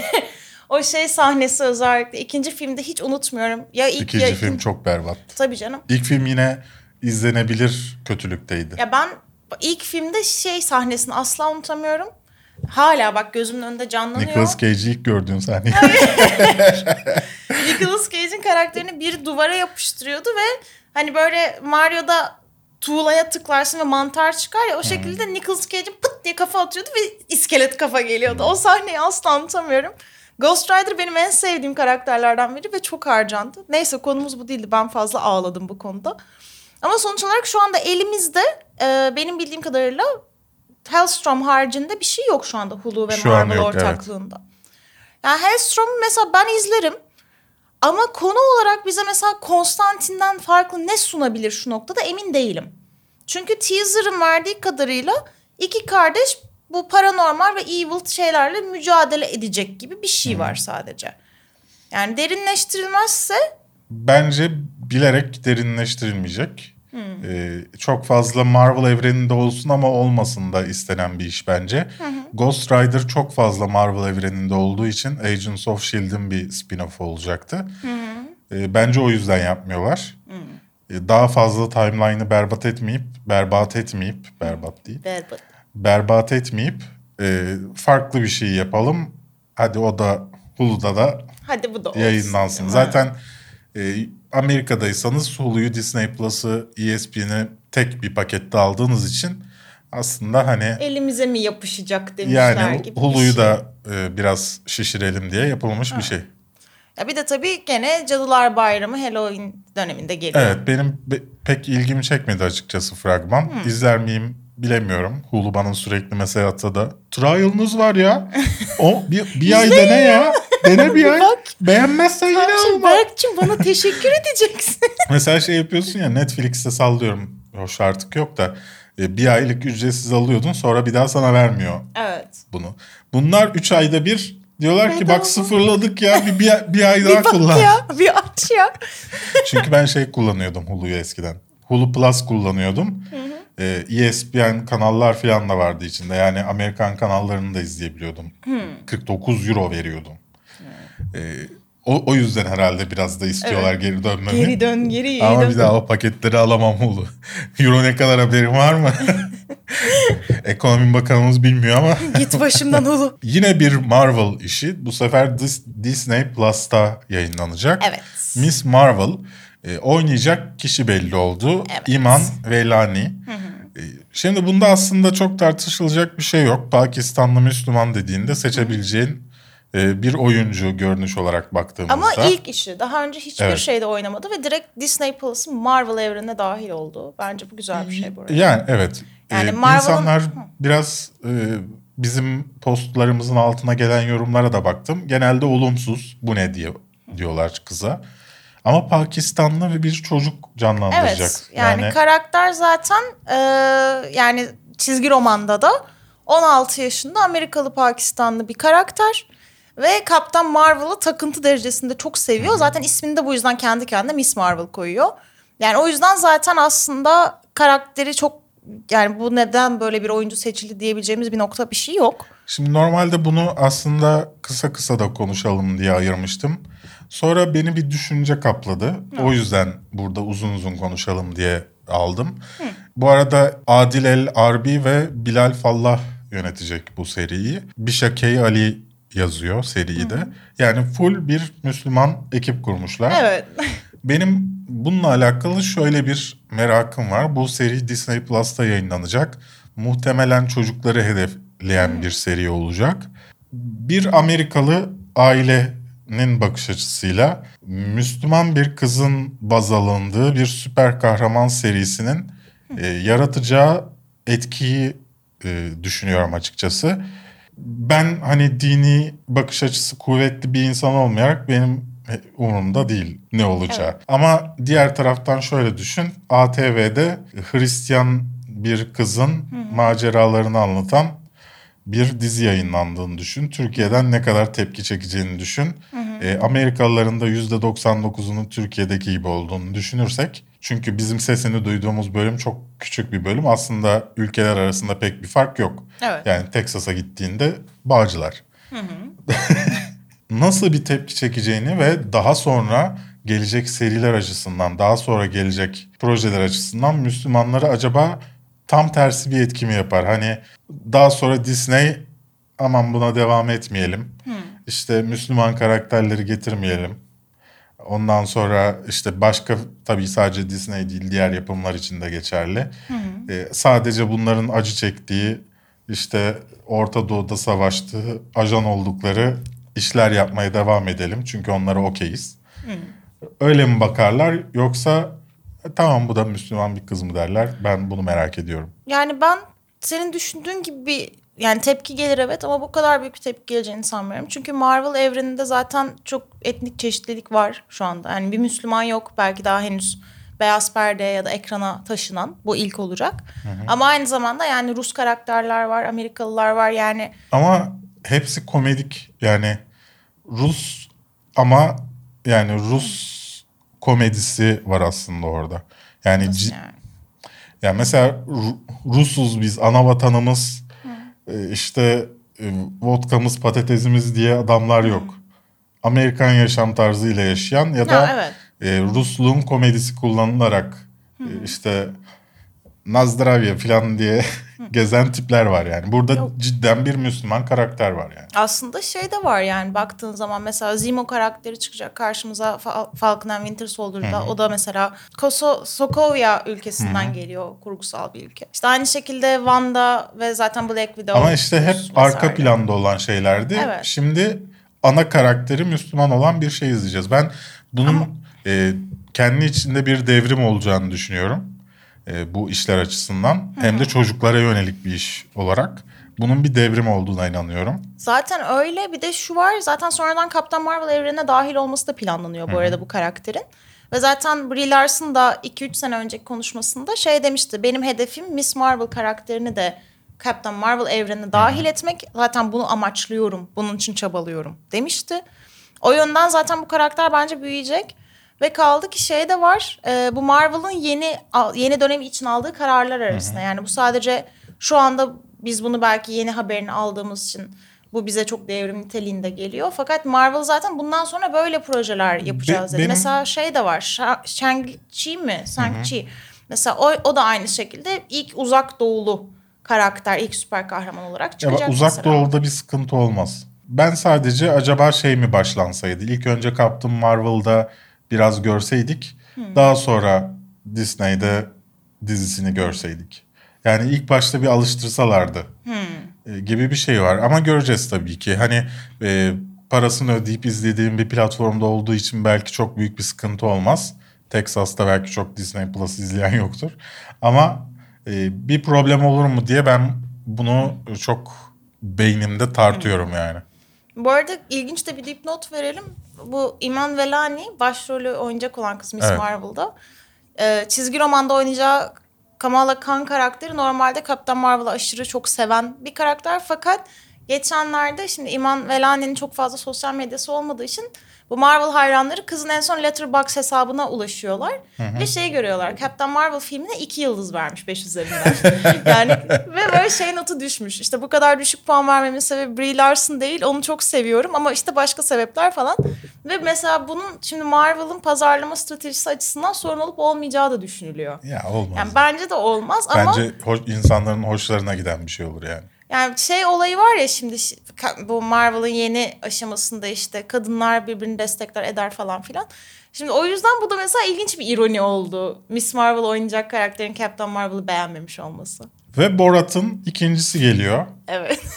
O şey sahnesi özellikle ikinci filmde hiç unutmuyorum. Ya ilk İkinci ya film çok berbat. Tabii canım. İlk film yine izlenebilir kötülükteydi. Ya ben ilk filmde şey sahnesini asla unutamıyorum. Hala bak gözümün önünde canlanıyor. Nicolas Cage'i ilk gördüğün sahne. Nicolas Cage'in karakterini bir duvara yapıştırıyordu ve hani böyle Mario'da tuğlaya tıklarsın ve mantar çıkar ya o şekilde Nicolas Cage'in pıt diye kafa atıyordu ve iskelet kafa geliyordu. O sahneyi asla unutamıyorum. Ghost Rider benim en sevdiğim karakterlerden biri ve çok harcandı. Neyse konumuz bu değildi. Ben fazla ağladım bu konuda. Ama sonuç olarak şu anda elimizde e, benim bildiğim kadarıyla Hellstrom haricinde bir şey yok şu anda Hulu ve Şu Marvel yok, evet. ortaklığında. Yani Hellstrom'u mesela ben izlerim. Ama konu olarak bize mesela Konstantin'den farklı ne sunabilir şu noktada emin değilim. Çünkü teaser'ın verdiği kadarıyla iki kardeş bu paranormal ve evil şeylerle mücadele edecek gibi bir şey var sadece. Yani derinleştirilmezse Bence bilerek derinleştirilmeyecek. Hmm. Ee, çok fazla Marvel evreninde olsun ama olmasın da istenen bir iş bence. Ghost Rider çok fazla Marvel evreninde olduğu için Agents of S.H.I.E.L.D'in bir spin-off olacaktı. Ee, bence o yüzden yapmıyorlar. Ee, daha fazla timeline'ı berbat etmeyip, berbat etmeyip, berbat değil, berbat. berbat etmeyip e, farklı bir şey yapalım. Hadi o da Hulu'da da Hadi bu da olsun. yayınlansın. mi? Zaten e, Amerika'daysanız Hulu'yu, Disney Plus'ı, ESPN'i tek bir pakette aldığınız için aslında hani elimize mi yapışacak demişler yani gibi. bir Hulu'yu şey. da e, biraz şişirelim diye yapılmış bir şey. Ya bir de tabii gene Cadılar Bayramı Halloween döneminde geliyor. Evet benim be- pek ilgimi çekmedi açıkçası fragman. İzler miyim bilemiyorum. Hulu bana sürekli mesaj atsa da trial'ınız var ya. o bir, bir ay dene ya. Dene bir ay. bak. Beğenmezsen yine alma. Berk'cim bana teşekkür edeceksin. Mesela şey yapıyorsun ya Netflix'te sallıyorum. Hoş artık yok da e, bir aylık ücretsiz alıyordun sonra bir daha sana vermiyor evet. bunu. Bunlar 3 ayda bir diyorlar ki Bedava. bak sıfırladık ya bir, bir, bir ay daha Bir bak kullan. ya bir aç ya. Çünkü ben şey kullanıyordum Hulu'yu eskiden. Hulu Plus kullanıyordum. Ee, ESPN kanallar falan da vardı içinde. Yani Amerikan kanallarını da izleyebiliyordum. 49 euro veriyordum. Ee, o, o yüzden herhalde biraz da istiyorlar geri dönmemi. Geri dön geri geri Ama dön. bir daha o paketleri alamam Hulu. Euro ne kadar haberin var mı? Ekonomi Bakanımız bilmiyor ama. Git başımdan Hulu. Yine bir Marvel işi. Bu sefer Dis- Disney Plus'ta yayınlanacak. Evet. Miss Marvel e, oynayacak kişi belli oldu. Evet. İman Velani. E, Şimdi bunda aslında çok tartışılacak bir şey yok. Pakistanlı Müslüman dediğinde seçebileceğin e, bir oyuncu görünüş olarak baktığımızda. Ama ilk işi. Daha önce hiçbir Evet. şeyde oynamadı ve direkt Disney Plus'ın Marvel evrenine dahil oldu. Bence bu güzel bir şey bu arada. Yani evet. Yani Ee, Marvel'ın- insanlar biraz e, bizim postlarımızın altına gelen yorumlara da baktım. Genelde olumsuz. Bu ne diye diyorlar kıza. Ama Pakistanlı ve bir çocuk canlandıracak. Evet. Yani, karakter zaten e, yani çizgi romanda da 16 yaşında Amerikalı Pakistanlı bir karakter. Ve Kaptan Marvel'ı takıntı derecesinde çok seviyor. Zaten ismini de bu yüzden kendi kendine Miss Marvel koyuyor. Yani o yüzden zaten aslında karakteri çok yani bu neden böyle bir oyuncu seçildi diyebileceğimiz bir nokta bir şey yok. Şimdi normalde bunu aslında kısa kısa da konuşalım diye ayırmıştım. Sonra beni bir düşünce kapladı. O yüzden burada uzun uzun konuşalım diye aldım. Bu arada Adil El Arbi ve Bilal Fallah yönetecek bu seriyi. Bişakey Ali yazıyor seriyi de. Yani full bir Müslüman ekip kurmuşlar. Evet. Benim bununla alakalı şöyle bir merakım var. Bu seri Disney Plus'ta yayınlanacak. Muhtemelen çocukları hedefleyen bir seri olacak. Bir Amerikalı ailenin bakış açısıyla Müslüman bir kızın baz alındığı bir süper kahraman serisinin e, yaratacağı etkiyi e, düşünüyorum açıkçası. Ben hani dini bakış açısı kuvvetli bir insan olmayarak benim umurumda değil ne olacağı. Ama diğer taraftan şöyle düşün. ATV'de Hristiyan bir kızın maceralarını anlatan bir dizi yayınlandığını düşün. Türkiye'den ne kadar tepki çekeceğini düşün. E, Amerikalıların da %99'unun Türkiye'deki gibi olduğunu düşünürsek. Çünkü bizim sesini duyduğumuz bölüm çok küçük bir bölüm. Aslında ülkeler arasında pek bir fark yok. Evet. Yani Teksas'a gittiğinde bağcılar. Nasıl bir tepki çekeceğini ve daha sonra gelecek seriler açısından, daha sonra gelecek projeler açısından Müslümanları acaba tam tersi bir etki mi yapar? Hani daha sonra Disney aman buna devam etmeyelim. İşte Müslüman karakterleri getirmeyelim. Ondan sonra işte başka tabii sadece Disney değil diğer yapımlar için de geçerli. Ee, sadece bunların acı çektiği işte Orta Doğu'da savaştığı ajan oldukları işler yapmaya devam edelim. Çünkü onlara okeyiz. Öyle mi bakarlar yoksa "E, tamam bu da Müslüman bir kız mı derler? Ben bunu merak ediyorum. Yani ben senin düşündüğün gibi bir yani tepki gelir evet ama bu kadar büyük bir tepki geleceğini sanmıyorum. Çünkü Marvel evreninde zaten çok etnik çeşitlilik var şu anda. Yani bir Müslüman yok belki daha henüz beyaz perdeye ya da ekrana taşınan bu ilk olacak. Ama aynı zamanda yani Rus karakterler var, Amerikalılar var yani Ama hepsi komedik yani Rus ama yani Rus komedisi var aslında orada. Yani, yani. yani mesela Ru- Rusuz biz ana vatanımız işte e, vodkamız patatesimiz diye adamlar yok. Amerikan yaşam tarzıyla yaşayan ya da Ha, evet. e, Rusluğun komedisi kullanılarak e, işte Nazdravya falan diye gezen tipler var yani. Burada cidden bir Müslüman karakter var yani. Aslında şey de var yani baktığın zaman mesela Zemo karakteri çıkacak karşımıza Fa- Falcon and Winter Soldier'da. O da mesela Koso Sokovia ülkesinden geliyor kurgusal bir ülke. İşte aynı şekilde Wanda ve zaten Black Widow. Ama işte hep Rus arka vesaire. planda olan şeylerdi. Evet. Şimdi ana karakteri Müslüman olan bir şey izleyeceğiz. Ben bunun e, kendi içinde bir devrim olacağını düşünüyorum. E, bu işler açısından. Hem de çocuklara yönelik bir iş olarak. Bunun bir devrim olduğuna inanıyorum. Zaten öyle bir de şu var zaten sonradan Kaptan Marvel evrenine dahil olması da planlanıyor bu arada bu karakterin. Ve zaten Brie Larson da 2-3 sene önceki konuşmasında şey demişti. Benim hedefim Miss Marvel karakterini de Captain Marvel evrenine dahil etmek. Zaten bunu amaçlıyorum. Bunun için çabalıyorum demişti. O yönden zaten bu karakter bence büyüyecek. Ve kaldı ki şey de var. e, bu Marvel'ın yeni yeni dönemi için aldığı kararlar arasında. Yani bu sadece şu anda biz bunu belki yeni haberini aldığımız için bu bize çok devrim niteliğinde geliyor. Fakat Marvel zaten bundan sonra böyle projeler yapacağız dedi. benim- Mesela şey de var. Sha- Shang-Chi mi? Shang-Chi. Mesela o, o da aynı şekilde ilk uzak doğulu karakter, ilk süper kahraman olarak Ya çıkacak bak, uzak mesela. doğuda bir sıkıntı olmaz. Ben sadece acaba şey mi başlansaydı? İlk önce Captain Marvel'da biraz görseydik. Daha sonra Disney'de dizisini görseydik. Yani ilk başta bir alıştırsalardı e, gibi bir şey var. Ama göreceğiz tabii ki. Hani e, parasını ödeyip izlediğim bir platformda olduğu için belki çok büyük bir sıkıntı olmaz. Texas'ta belki çok Disney Plus izleyen yoktur. Ama e, bir problem olur mu diye ben bunu çok beynimde tartıyorum yani. Bu arada ilginç de bir dipnot verelim. Bu Iman Velani başrolü oynayacak olan kız Miss Evet. Marvel'da. Ee, çizgi romanda oynayacağı Kamala Khan karakteri normalde Kaptan Marvel'ı aşırı çok seven bir karakter. Fakat geçenlerde şimdi Iman Velani'nin çok fazla sosyal medyası olmadığı için bu Marvel hayranları kızın en son Letterboxd hesabına ulaşıyorlar. Ve şey görüyorlar. Captain Marvel filmine iki yıldız vermiş beş üzerinden. yani ve böyle şey notu düşmüş. İşte bu kadar düşük puan vermemin sebebi Brie Larson değil. Onu çok seviyorum ama işte başka sebepler falan. Ve mesela bunun şimdi Marvel'ın pazarlama stratejisi açısından sorun olup olmayacağı da düşünülüyor. Ya olmaz. Yani bence de olmaz ama Bence insanların hoşlarına giden bir şey olur yani. Yani şey olayı var ya şimdi bu Marvel'ın yeni aşamasında işte kadınlar birbirini destekler eder falan filan. Şimdi o yüzden bu da mesela ilginç bir ironi oldu. Miss Marvel oynayacak karakterin Captain Marvel'ı beğenmemiş olması. Ve Borat'ın ikincisi geliyor. Evet.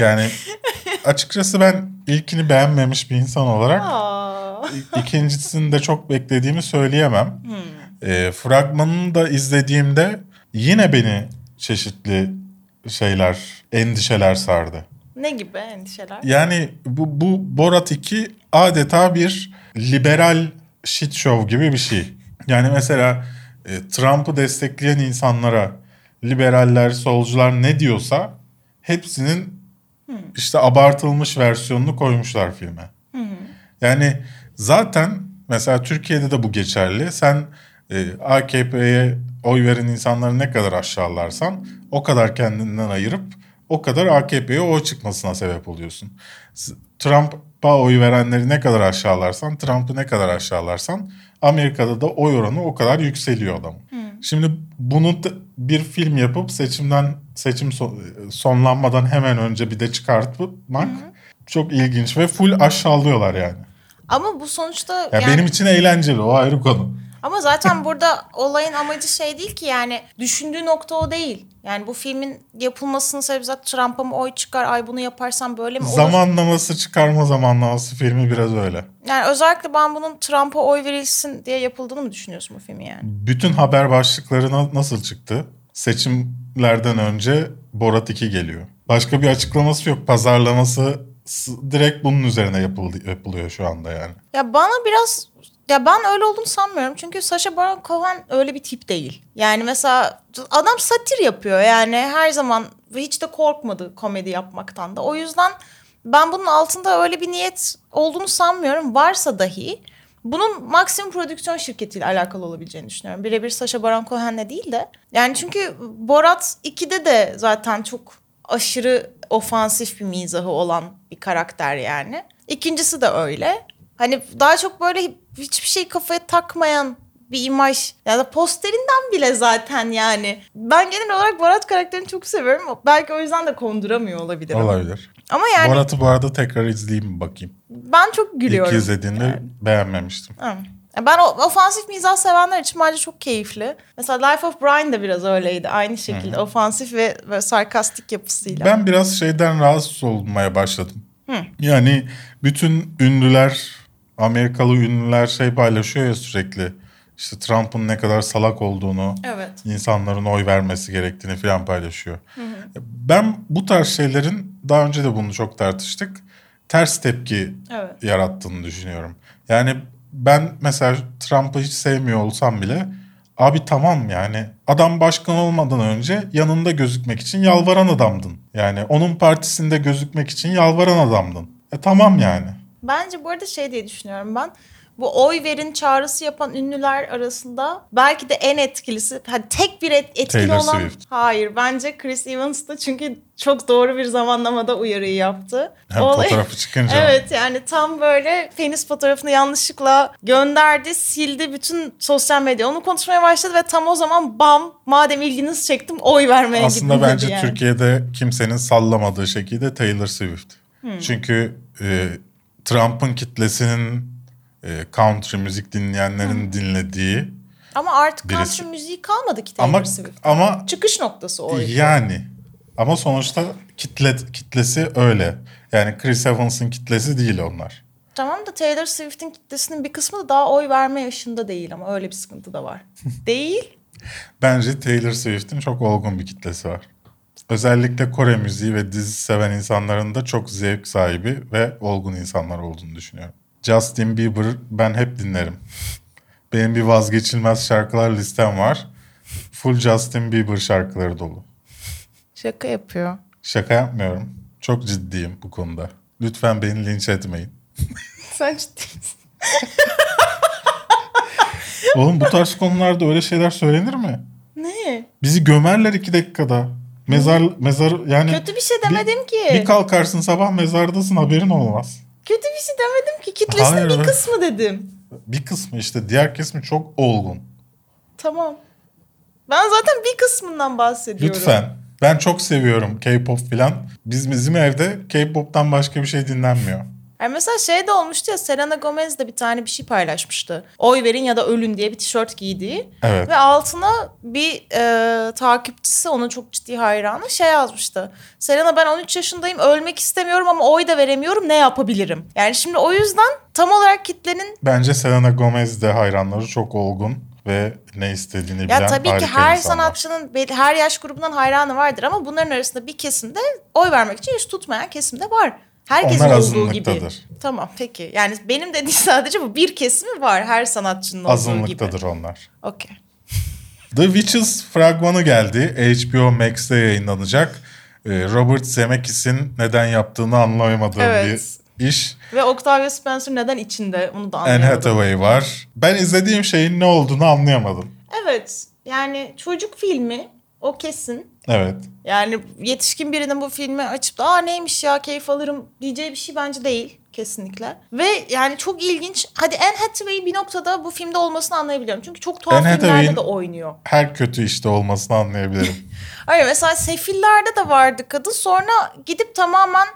Yani açıkçası ben ilkini beğenmemiş bir insan olarak Aa. ikincisini de çok beklediğimi söyleyemem. E, fragmanını da izlediğimde yine beni çeşitli şeyler, endişeler sardı. Ne gibi endişeler? Yani bu, bu Borat 2 adeta bir liberal shit show gibi bir şey. Yani mesela e, Trump'ı destekleyen insanlara liberaller, solcular ne diyorsa hepsinin işte abartılmış versiyonunu koymuşlar filme. Yani zaten mesela Türkiye'de de bu geçerli. Sen e, AKP'ye oy veren insanları ne kadar aşağılarsan o kadar kendinden ayırıp o kadar AKP'ye oy çıkmasına sebep oluyorsun. Trump'a oy verenleri ne kadar aşağılarsan, Trump'ı ne kadar aşağılarsan Amerika'da da oy oranı o kadar yükseliyor adam. Şimdi bunu bir film yapıp seçimden seçim so- sonlanmadan hemen önce bir de çıkartmak çok ilginç ve full aşağılıyorlar yani. Ama bu sonuçta Ya yani benim için eğlenceli o ayrı konu. Ama zaten burada olayın amacı şey değil ki yani düşündüğü nokta o değil. Yani bu filmin yapılmasının sebebi zaten Trump'a mı oy çıkar, ay bunu yaparsam böyle mi olur? Zamanlaması çıkarma zamanlaması filmi biraz öyle. Yani özellikle ben bunun Trump'a oy verilsin diye yapıldığını mı düşünüyorsun bu filmi yani? Bütün haber başlıkları na- nasıl çıktı? Seçimlerden önce Borat 2 geliyor. Başka bir açıklaması yok. Pazarlaması direkt bunun üzerine yapıldı, yapılıyor şu anda yani. Ya bana biraz ya ben öyle olduğunu sanmıyorum. Çünkü Sacha Baron Cohen öyle bir tip değil. Yani mesela adam satir yapıyor. Yani her zaman hiç de korkmadı komedi yapmaktan da. O yüzden ben bunun altında öyle bir niyet olduğunu sanmıyorum. Varsa dahi bunun maksimum prodüksiyon şirketiyle alakalı olabileceğini düşünüyorum. Birebir Sacha Baron Cohen'le değil de. Yani çünkü Borat 2'de de zaten çok aşırı ofansif bir mizahı olan bir karakter yani. İkincisi de öyle. Hani daha çok böyle hiçbir şey kafaya takmayan bir imaj. Ya da posterinden bile zaten yani. Ben genel olarak Borat karakterini çok seviyorum. Belki o yüzden de konduramıyor olabilirim. Olabilir. Ama yani Borat'ı bu arada tekrar izleyeyim bakayım. ben çok gülüyorum. İlk izlediğimde beğenmemiştim. Hı. Ben ofansif mizah sevenler için bence çok keyifli. Mesela Life of Brian da biraz öyleydi. Aynı şekilde ofansif ve, ve sarkastik yapısıyla. Ben biraz şeyden rahatsız olmaya başladım. Yani bütün ünlüler, Amerikalı ünlüler şey paylaşıyor ya sürekli. İşte Trump'ın ne kadar salak olduğunu, Evet. insanların oy vermesi gerektiğini falan paylaşıyor. Ben bu tarz şeylerin daha önce de bunu çok tartıştık. Ters tepki Evet. yarattığını düşünüyorum. Yani ben mesela Trump'ı hiç sevmiyor olsam bile abi tamam yani adam başkan olmadan önce yanında gözükmek için yalvaran adamdın. Yani onun partisinde gözükmek için yalvaran adamdın. E tamam yani. Bence bu arada şey diye düşünüyorum ben. Bu oy verin çağrısı yapan ünlüler arasında belki de en etkilisi, hadi tek bir et- etkili Taylor olan... Swift. Hayır bence Chris Evans'tı çünkü çok doğru bir zamanlamada uyarıyı yaptı. Hem Olay- fotoğrafı çıkınca. Evet yani tam böyle penis fotoğrafını yanlışlıkla gönderdi, sildi bütün sosyal medya. Onu konuşmaya başladı ve tam o zaman bam madem ilginizi çektim oy vermeye Aslında gittim bence dedi yani. Türkiye'de kimsenin sallamadığı şekilde Taylor Swift. Çünkü e, Trump'ın kitlesinin e, country müzik dinleyenlerin dinlediği Ama artık Birisi. country müziği kalmadı ki Taylor ama Swift. ama Çıkış noktası o. yani ama sonuçta kitle kitlesi öyle. Yani Chris Evans'ın kitlesi değil onlar. Tamam da Taylor Swift'in kitlesinin bir kısmı da daha oy verme yaşında değil ama öyle bir sıkıntı da var. değil. Bence Taylor Swift'in çok olgun bir kitlesi var. Özellikle Kore müziği ve dizi seven insanların da çok zevk sahibi ve olgun insanlar olduğunu düşünüyorum. Justin Bieber ben hep dinlerim. Benim bir vazgeçilmez şarkılar listem var. Full Justin Bieber şarkıları dolu. Şaka yapıyor. Şaka yapmıyorum. Çok ciddiyim bu konuda. Lütfen beni linç etmeyin. Sen ciddi misin? Oğlum bu tarz konularda öyle şeyler söylenir mi? Ne? Bizi gömerler iki dakikada. Mezar mezar yani Kötü bir şey demedim ki. bir kalkarsın sabah mezardasın haberin olmaz. Kötü bir şey demedim ki. Kitlesinin Hayır, bir kısmı dedim. Bir kısmı işte diğer kısmı çok olgun. Tamam. Ben zaten bir kısmından bahsediyorum. Lütfen. Ben çok seviyorum K-pop filan. Biz bizim evde K-pop'tan başka bir şey dinlenmiyor. Yani mesela şey de olmuştu ya Selena Gomez de bir tane bir şey paylaşmıştı. Oy verin ya da ölün diye bir tişört giydiği. Evet. Ve altına bir e, takipçisi onun çok ciddi hayranı şey yazmıştı. Selena ben 13 yaşındayım ölmek istemiyorum ama oy da veremiyorum ne yapabilirim? Yani şimdi o yüzden tam olarak kitlenin Bence Selena Gomez de hayranları çok olgun. ve ne istediğini bilen Ya tabii ki her insanlar. sanatçının her yaş grubundan hayranı vardır ama bunların arasında bir kesimde oy vermek için yüz tutmayan kesim de var. Herkesin Onlar olduğu gibi. azınlıktadır. Tamam peki. Yani benim dediğim sadece bu bir kesimi var her sanatçının olduğu gibi. Azınlıktadır onlar. Okey. The Witches fragmanı geldi. HBO Max'te yayınlanacak. Ee, Robert Zemeckis'in neden yaptığını anlayamadığım Evet. bir iş. Ve Octavia Spencer neden içinde onu da Anne anlayamadım. Hathaway var. Ben izlediğim şeyin ne olduğunu anlayamadım. Evet. Yani çocuk filmi o kesin. Evet. Yani yetişkin birinin bu filmi açıp da Aa, neymiş ya keyif alırım diyeceği bir şey bence değil kesinlikle. Ve yani çok ilginç. Hadi Anne Hathaway bir noktada bu filmde olmasını anlayabiliyorum. Çünkü çok tuhaf Anne filmlerde de oynuyor. Her kötü işte olmasını anlayabilirim. Hayır mesela Sefillerde de vardı kadın. Sonra gidip tamamen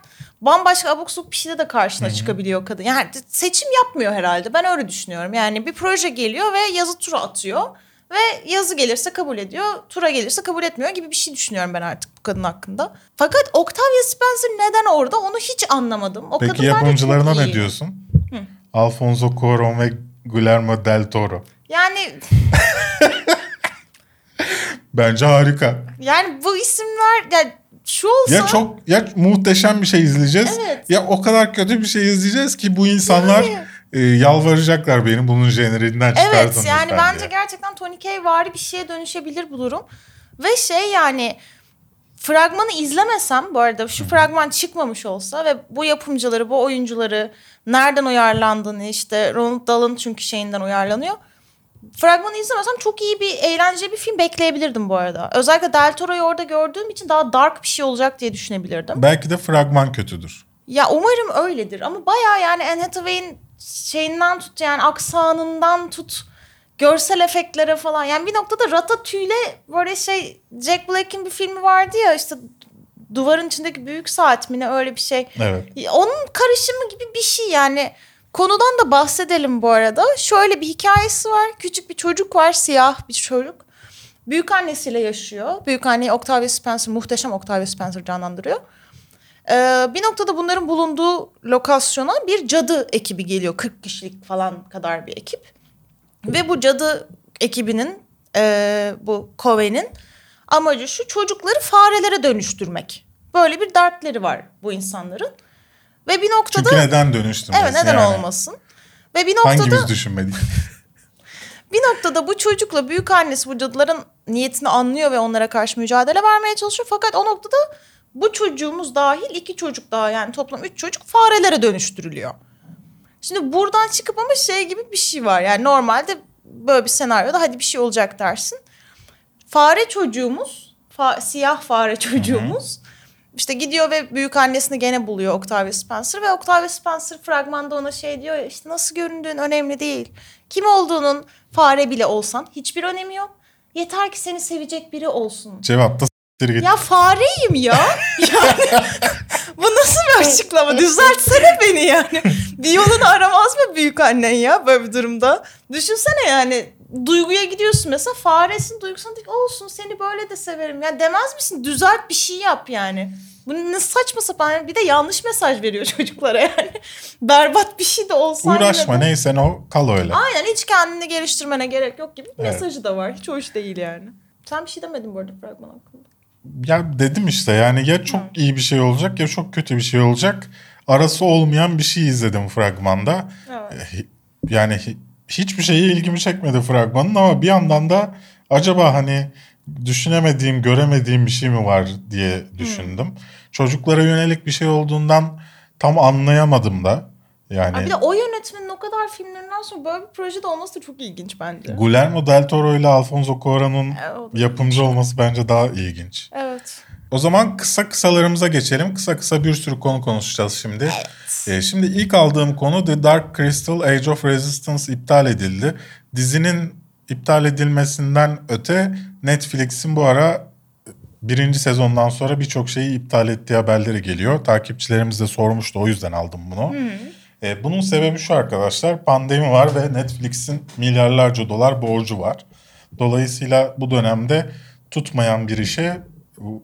bambaşka abuk subuk bir şeyde de karşına çıkabiliyor kadın. Yani seçim yapmıyor herhalde. Ben öyle düşünüyorum. Yani bir proje geliyor ve yazı tura atıyor. Ve yazı gelirse kabul ediyor, tura gelirse kabul etmiyor gibi bir şey düşünüyorum ben artık bu kadın hakkında. Fakat Octavia Spencer neden orada onu hiç anlamadım. O Peki yapımcılarına ne iyi. diyorsun? Alfonso Cuarón ve Guillermo del Toro. Yani Bence harika. yani bu isimler yani şu olsa Ya çok ya muhteşem bir şey izleyeceğiz. Evet. Ya o kadar kötü bir şey izleyeceğiz ki bu insanlar Yani. E, yalvaracaklar benim bunun jeneriğinden çıkartın Evet yani bence diye. gerçekten Tony K vari bir şeye dönüşebilir bu durum. Ve şey yani fragmanı izlemesem bu arada şu fragman çıkmamış olsa ve bu yapımcıları, bu oyuncuları nereden uyarlandığını işte Ronald Dahl'ın çünkü şeyinden uyarlanıyor. Fragmanı izlemesem çok iyi bir eğlenceli bir film bekleyebilirdim bu arada. Özellikle Del Toro'yu orada gördüğüm için daha dark bir şey olacak diye düşünebilirdim. Belki de fragman kötüdür. Ya umarım öyledir ama baya yani Anne Hathaway'in şeyinden tut yani aksanından tut görsel efektlere falan. Yani bir noktada Ratatouille'le böyle şey Jack Black'in bir filmi vardı ya işte duvarın içindeki büyük saat mi ne öyle bir şey. Evet. Onun karışımı gibi bir şey yani. Konudan da bahsedelim bu arada. Şöyle bir hikayesi var. Küçük bir çocuk var, siyah bir çocuk. Büyük annesiyle yaşıyor. Büyük anneyi Octavia Spencer, muhteşem Octavia Spencer canlandırıyor. Ee, bir noktada bunların bulunduğu lokasyona bir cadı ekibi geliyor. 40 kişilik falan kadar bir ekip. Ve bu cadı ekibinin, e, bu Coven'in amacı şu çocukları farelere dönüştürmek. Böyle bir dertleri var bu insanların. Ve bir noktada... Çünkü neden dönüştürmesin? Evet neden yani? olmasın? Ve bir noktada Hangimiz düşünmedik? bir noktada bu çocukla büyük annesi bu cadıların niyetini anlıyor ve onlara karşı mücadele vermeye çalışıyor. Fakat o noktada bu çocuğumuz dahil iki çocuk daha yani toplam üç çocuk farelere dönüştürülüyor. Şimdi buradan çıkıp ama şey gibi bir şey var. Yani normalde böyle bir senaryoda hadi bir şey olacak dersin. Fare çocuğumuz, fa- siyah fare çocuğumuz işte gidiyor ve büyük annesini gene buluyor Octavia Spencer ve Octavia Spencer fragmanda ona şey diyor işte nasıl göründüğün önemli değil. Kim olduğunun fare bile olsan hiçbir önemi yok. Yeter ki seni sevecek biri olsun. Cevap da s**tir git. Ya fareyim ya. Yani bu nasıl bir açıklama? Düzeltsene beni yani. Bir yolunu aramaz mı büyük annen ya böyle bir durumda? Düşünsene yani duyguya gidiyorsun mesela faresin duygusuna diyor, olsun seni böyle de severim. Ya demez misin? Düzelt bir şey yap yani. Bu ne saçma sapan bir de yanlış mesaj veriyor çocuklara yani. Berbat bir şey de olsa. Uğraşma bu- neysen o kal öyle. Aynen hiç kendini geliştirmene gerek yok gibi bir Evet. mesajı da var. Hiç hoş değil yani. Sen bir şey demedin bu arada fragman hakkında. Ya dedim işte yani ya çok iyi bir şey olacak ya çok kötü bir şey olacak. Arası olmayan bir şey izledim fragmanda. Evet. Yani hi- hiçbir şeyi ilgimi çekmedi fragmanın ama bir yandan da acaba hani düşünemediğim, göremediğim bir şey mi var diye düşündüm. Çocuklara yönelik bir şey olduğundan tam anlayamadım da. Yani Ay bir de o yönetmenin o kadar filmlerinden sonra böyle bir projede olması da çok ilginç bence. Guillermo del Toro ile Alfonso Cuarón'un Evet, yapımcı olması bence daha ilginç. Evet. O zaman kısa kısalarımıza geçelim. Kısa kısa bir sürü konu konuşacağız şimdi. Ee, şimdi ilk aldığım konu The Dark Crystal Age of Resistance iptal edildi. Dizinin iptal edilmesinden öte Netflix'in bu ara birinci sezondan sonra birçok şeyi iptal ettiği haberleri geliyor. Takipçilerimiz de sormuştu o yüzden aldım bunu. Ee, bunun sebebi şu arkadaşlar pandemi var ve Netflix'in milyarlarca dolar borcu var. Dolayısıyla bu dönemde tutmayan bir işe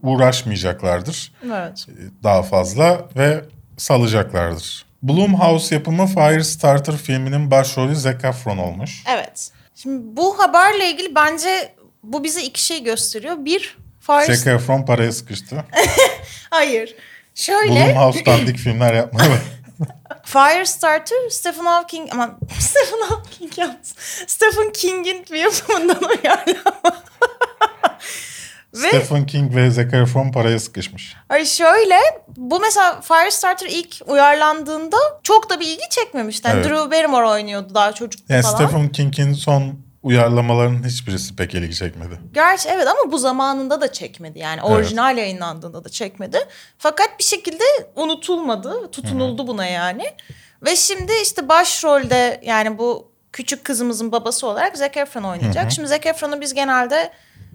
uğraşmayacaklardır Evet. daha fazla ve salacaklardır. Blumhouse yapımı Firestarter filminin başrolü Zac Efron olmuş. Evet. Şimdi bu haberle ilgili bence bu bize iki şey gösteriyor. Bir, Fire... Zac Efron paraya sıkıştı. Hayır. Şöyle, Blumhouse'dan dik filmler yapmaya Firestarter Stephen Hawking aman Stephen Hawking yalnız. Stephen King'in bir yapımından uyarlama. Ve Stephen King ve Zac Efron paraya sıkışmış. ay şöyle bu mesela Firestarter ilk uyarlandığında çok da bir ilgi çekmemişti. Yani Evet. Drew Barrymore oynuyordu daha çocuk Yani falan. Stephen King'in son uyarlamalarının hiçbirisi pek ilgi çekmedi. Gerçi evet ama bu zamanında da çekmedi. Yani orijinal yayınlandığında da çekmedi. Fakat bir şekilde unutulmadı. Tutunuldu buna yani. Ve şimdi işte başrolde yani bu küçük kızımızın babası olarak Zac Efron oynayacak. Şimdi Zac Efron'u biz genelde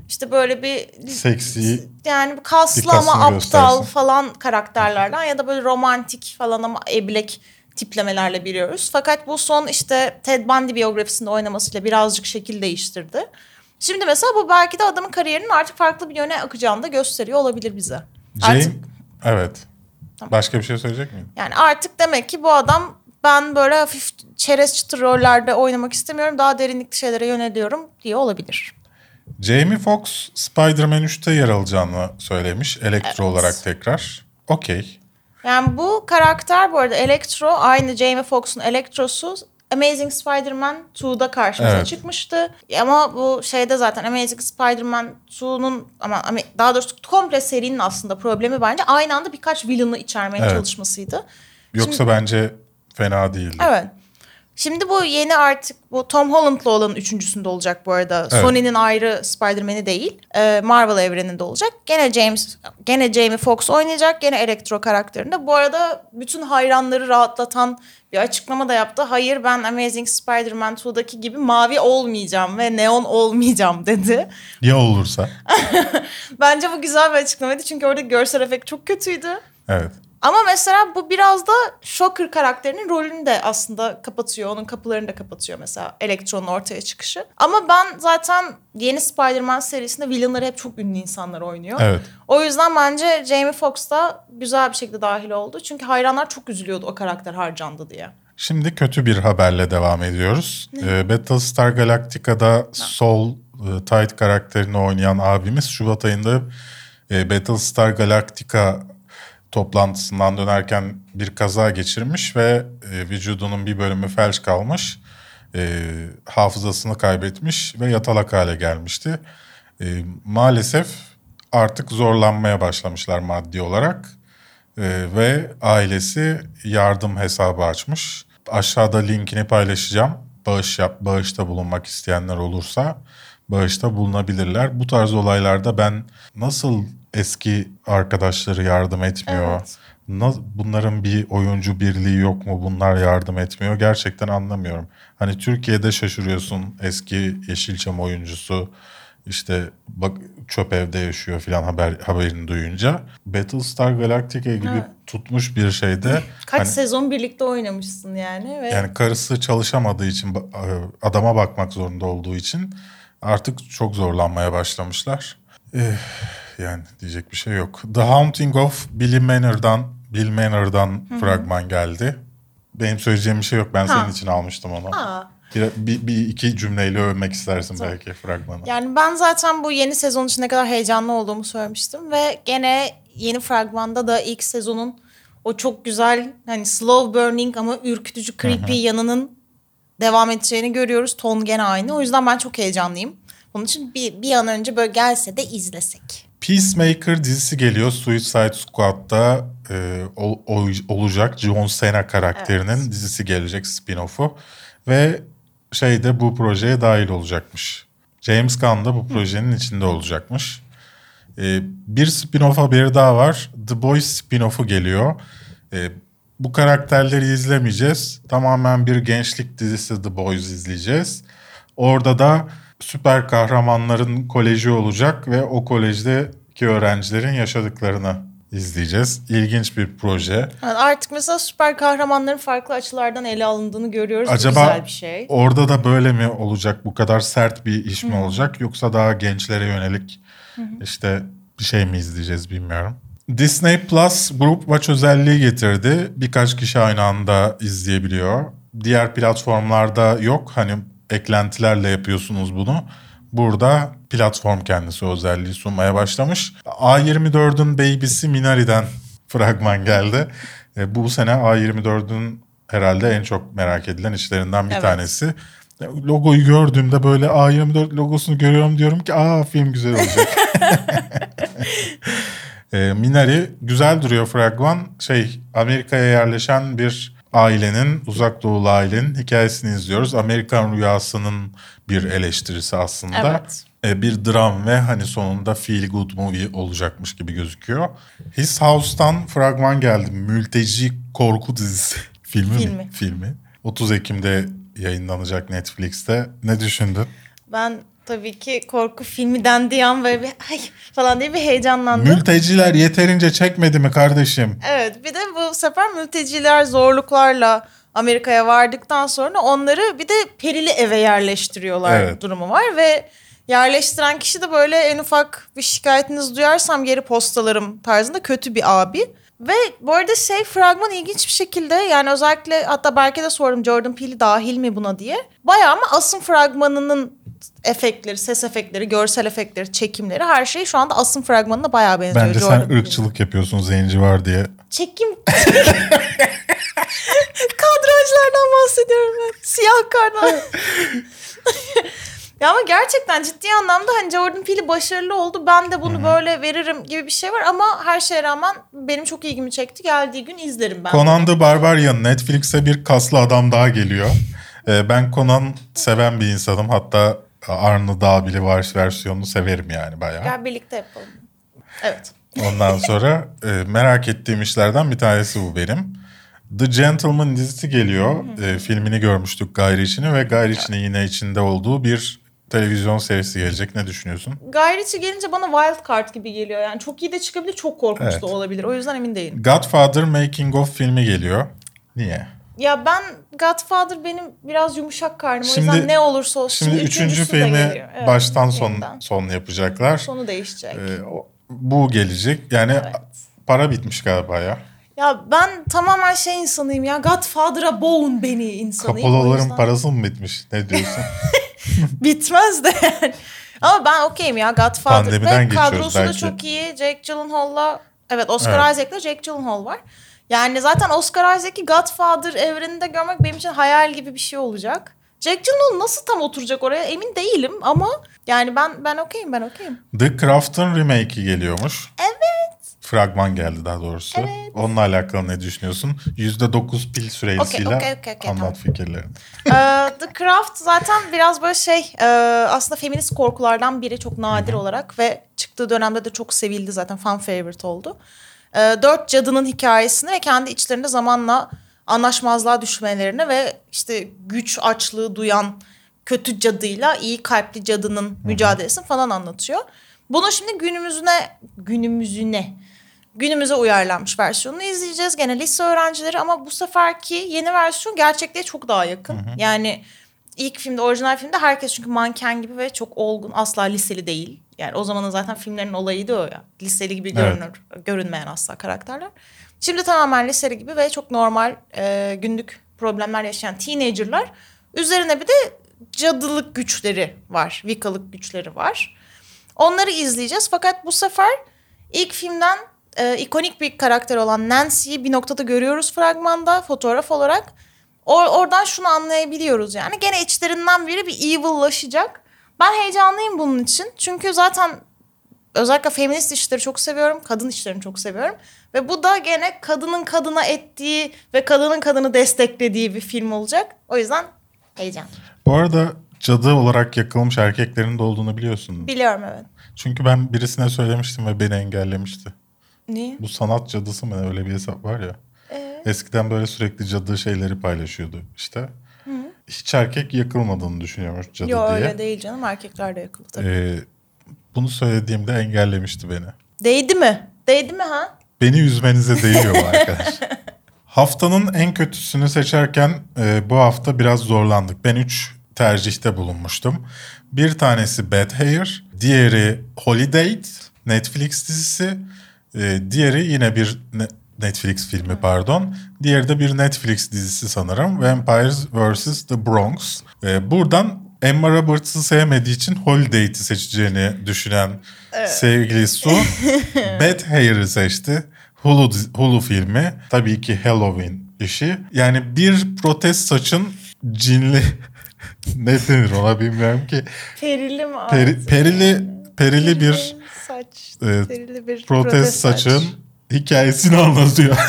işte böyle bir Seksi, yani kaslı ama aptal göstersin. falan karakterlerden ya da böyle romantik falan ama eblek tiplemelerle biliyoruz. Fakat bu son işte Ted Bundy biyografisinde oynamasıyla birazcık şekil değiştirdi. Şimdi mesela bu belki de adamın kariyerinin artık farklı bir yöne akacağını da gösteriyor olabilir bize. Jane... Artık, Evet. Başka bir şey söyleyecek miyim? yani artık demek ki bu adam ben böyle hafif çerez çıtır rollerde oynamak istemiyorum. Daha derinlikli şeylere yöneliyorum diye olabilir. Jamie Foxx Spider-Man 3'te yer alacağını söylemiş. Elektro Evet. olarak tekrar. Okey. Yani bu karakter bu arada Electro aynı Jamie Foxx'un Electro'su Amazing Spider-Man 2'da karşımıza Evet. çıkmıştı. Ama bu şeyde zaten Amazing Spider-Man 2'nun ama daha doğrusu komple serinin aslında problemi bence aynı anda birkaç villain'ı içermeye Evet. çalışmasıydı. Yoksa bence fena değildi. Evet. Şimdi bu yeni artık bu Tom Holland'la olan üçüncüsünde olacak bu arada. Evet. Sony'nin ayrı Spider-Man'i değil. Ee, Marvel evreninde olacak. Gene James, gene Jamie Foxx oynayacak. Gene Electro karakterinde. Bu arada bütün hayranları rahatlatan bir açıklama da yaptı. Hayır ben Amazing Spider-Man 2'daki gibi mavi olmayacağım ve neon olmayacağım dedi. Ya olursa? Bence bu güzel bir açıklamaydı. Çünkü orada görsel efekt çok kötüydü. Evet. Ama mesela bu biraz da Shocker karakterinin rolünü de aslında kapatıyor. Onun kapılarını da kapatıyor mesela Electro'nun ortaya çıkışı. Ama ben zaten yeni Spider-Man serisinde villainları hep çok ünlü insanlar oynuyor. Evet. O yüzden bence Jamie Foxx da güzel bir şekilde dahil oldu. Çünkü hayranlar çok üzülüyordu o karakter harcandı diye. Şimdi kötü bir haberle devam ediyoruz. Ee, Battlestar Galactica'da Sol e, Tide karakterini oynayan abimiz Şubat ayında e, Battlestar Galactica toplantısından dönerken bir kaza geçirmiş ve e, vücudunun bir bölümü felç kalmış. E, hafızasını kaybetmiş ve yatalak hale gelmişti. E, maalesef artık zorlanmaya başlamışlar maddi olarak. Ee, ve ailesi yardım hesabı açmış. Aşağıda linkini paylaşacağım. Bağış yap, bağışta bulunmak isteyenler olursa bağışta bulunabilirler. Bu tarz olaylarda ben nasıl eski arkadaşları yardım etmiyor? Evet. bunların bir oyuncu birliği yok mu? Bunlar yardım etmiyor. Gerçekten anlamıyorum. Hani Türkiye'de şaşırıyorsun eski Yeşilçam oyuncusu işte bak çöp evde yaşıyor filan haber haberini duyunca. Battlestar Galactica gibi Evet. tutmuş bir şeyde Kaç hani- sezon birlikte oynamışsın yani. Ve yani karısı çalışamadığı için adama bakmak zorunda olduğu için artık çok zorlanmaya başlamışlar. Eh, yani diyecek bir şey yok. The Haunting of Billy Manor'dan Bill Manor'dan fragman geldi. Benim söyleyeceğim bir şey yok. Ben Ha. senin için almıştım onu. Aa. Bir, bir, bir iki cümleyle övmek istersin belki fragmanı. Yani ben zaten bu yeni sezon için ne kadar heyecanlı olduğumu söylemiştim ve gene yeni fragmanda da ilk sezonun o çok güzel hani slow burning ama ürkütücü creepy yanının devam edeceğini görüyoruz. Ton gene aynı. O yüzden ben çok heyecanlıyım. Bunun için bir, bir an önce böyle gelse de izlesek. Peacemaker dizisi geliyor. Suicide Squad'da e, ol- ol- olacak John Cena karakterinin dizisi gelecek spin-off'u. Ve şey de bu projeye dahil olacakmış. James Gunn da bu projenin içinde olacakmış. E, bir spin-off haberi daha var. The Boys spin-off'u geliyor. E, bu karakterleri izlemeyeceğiz. Tamamen bir gençlik dizisi The Boys izleyeceğiz. Orada da süper kahramanların koleji olacak ve o kolejdeki öğrencilerin yaşadıklarını izleyeceğiz. İlginç bir proje. Yani artık mesela süper kahramanların farklı açılardan ele alındığını görüyoruz. Bu Acaba güzel bir şey. orada da böyle mi olacak? Bu kadar sert bir iş mi olacak? Yoksa daha gençlere yönelik işte bir şey mi izleyeceğiz bilmiyorum. Disney Plus Group Watch özelliği getirdi. Birkaç kişi aynı anda izleyebiliyor. Diğer platformlarda yok. Hani eklentilerle yapıyorsunuz bunu. Burada platform kendisi özelliği sunmaya başlamış. A24'ün baby'si Minari'den fragman geldi. E, bu sene A24'ün herhalde en çok merak edilen işlerinden bir Evet. tanesi. Logoyu gördüğümde böyle A24 logosunu görüyorum diyorum ki aa film güzel olacak. E, Minari güzel duruyor fragman. Şey Amerika'ya yerleşen bir ailenin, uzak doğulu ailenin hikayesini izliyoruz. Amerikan rüyasının bir eleştirisi aslında. Evet. E, bir dram ve hani sonunda feel good movie olacakmış gibi gözüküyor. His House'tan fragman geldi. Mülteci korku dizisi. Filmi, mi? Filmi. Filmi. 30 Ekim'de yayınlanacak Netflix'te. Ne düşündün? Ben tabii ki korku filmi dendiği an böyle bir ay falan diye bir heyecanlandım. Mülteciler yeterince çekmedi mi kardeşim? Evet bir de bu sefer mülteciler zorluklarla Amerika'ya vardıktan sonra onları bir de perili eve yerleştiriyorlar Evet. durumu var ve yerleştiren kişi de böyle en ufak bir şikayetinizi duyarsam geri postalarım tarzında kötü bir abi. Ve bu arada şey fragman ilginç bir şekilde yani özellikle hatta belki de sordum Jordan Peele dahil mi buna diye. Bayağı ama asım fragmanının efektleri, ses efektleri, görsel efektleri, çekimleri her şey şu anda asım fragmanına bayağı benziyor. Bence Jordan sen Peele'nin. ırkçılık yapıyorsun zenci var diye. Çekim. Kadrajlardan bahsediyorum ben. Siyah kardan. ya ama gerçekten ciddi anlamda hani Jordan Peele başarılı oldu. Ben de bunu böyle veririm gibi bir şey var ama her şeye rağmen benim çok ilgimi çekti. Geldiği gün izlerim ben. Conan the Barbarian Netflix'e bir kaslı adam daha geliyor. Ee, ben Conan seven bir insanım. Hatta Arne Dağbili var versiyonunu severim yani bayağı. Gel birlikte yapalım. Evet. Ondan sonra e, merak ettiğim işlerden bir tanesi bu benim. The Gentleman dizisi geliyor. E, filmini görmüştük Ritchie'nin ve Ritchie'nin yine içinde olduğu bir televizyon serisi gelecek. Ne düşünüyorsun? Guy Ritchie gelince bana Wild Card gibi geliyor. Yani çok iyi de çıkabilir, çok korkunç Evet. da olabilir. O yüzden emin değilim. Godfather Making of filmi geliyor. Niye? Ya ben Godfather benim biraz yumuşak karnım. Şimdi- o yüzden ne olursa olsun. Şimdi üçüncü filmi. Evet, baştan son yeniden. son yapacaklar. Sonu değişecek. Ee, o- bu gelecek. Yani Evet. para bitmiş galiba ya. Ya ben tamamen şey insanıyım ya. Godfather'a boğun beni insanıyım. Kapolaların yüzden parası mı bitmiş? Ne diyorsun? Bitmez de yani. Ama ben okeyim ya Godfather. Pandemiden Ve geçiyoruz kadrosu da belki. çok iyi. Jake Gyllenhaal'la... Evet Oscar Evet. Isaac'la Jake Gyllenhaal var. Yani zaten Oscar Isaac'i Godfather evreninde görmek benim için hayal gibi bir şey olacak. Jake Gyllenhaal nasıl tam oturacak oraya emin değilim ama yani ben ben okeyim ben okeyim. The Craft'ın remake'i geliyormuş. Evet. Fragman geldi daha doğrusu. Evet. Onunla alakalı ne düşünüyorsun? %9 pil süresiyle Okey, okey, okey, okey, anlat tamam. fikirlerini. Ee, The Craft zaten biraz böyle şey e, aslında feminist korkulardan biri çok nadir olarak ve çıktığı dönemde de çok sevildi zaten fan favorite oldu. Ee, dört cadının hikayesini ve kendi içlerinde zamanla anlaşmazlığa düşmelerini ve işte güç açlığı duyan kötü cadıyla iyi kalpli cadının mücadelesini falan anlatıyor. Bunu şimdi günümüzüne günümüzüne günümüze uyarlanmış versiyonunu izleyeceğiz. Gene lise öğrencileri ama bu seferki yeni versiyon gerçekliğe çok daha yakın. Yani ilk filmde, orijinal filmde herkes çünkü manken gibi ve çok olgun. Asla liseli değil. Yani o zamanın zaten filmlerin olayıydı o ya. Liseli gibi görünür, görünmeyen asla karakterler. Şimdi tamamen liseli gibi ve çok normal e, günlük problemler yaşayan teenagerlar. Üzerine bir de cadılık güçleri var, vikalık güçleri var. Onları izleyeceğiz fakat bu sefer ilk filmden e, ikonik bir karakter olan Nancy'yi bir noktada görüyoruz fragmanda fotoğraf olarak. Or- oradan şunu anlayabiliyoruz yani. Gene içlerinden biri bir evil'laşacak. Ben heyecanlıyım bunun için. Çünkü zaten özellikle feminist işleri çok seviyorum. Kadın işlerini çok seviyorum. Ve bu da gene kadının kadına ettiği ve kadının kadını desteklediği bir film olacak. O yüzden heyecan. Bu arada cadı olarak yakılmış erkeklerin de olduğunu biliyorsun. Biliyorum evet. Çünkü ben birisine söylemiştim ve beni engellemişti. Niye? Bu sanat cadısı mı öyle bir hesap var ya. Ee? Eskiden böyle sürekli cadı şeyleri paylaşıyordu işte. Hiç erkek yakılmadığını düşünüyormuş cadı Yok diye. öyle değil canım. Erkekler de yakılı tabii. Ee, bunu söylediğimde engellemişti beni. Değdi mi? Değdi mi ha? Beni üzmenize değiyor arkadaş. Haftanın en kötüsünü seçerken e, bu hafta biraz zorlandık. Ben 3 tercihte bulunmuştum. Bir tanesi Bad Hair, diğeri Holiday, Netflix dizisi. e, diğeri yine bir Netflix filmi pardon. Diğeri de bir Netflix dizisi sanırım. Vampires vs. The Bronx. Ee, buradan Emma Roberts'ı sevmediği için Holiday'ti seçeceğini düşünen sevgili Su Bad Hair'ı seçti. Hulu, Hulu filmi. Tabii ki Halloween işi. Yani bir protest saçın cinli ne denir ona bilmiyorum ki. Perili mi? Peri- artık? perili perili bir saç. e, perili bir protest saç. saçın hikayesini anlatıyor.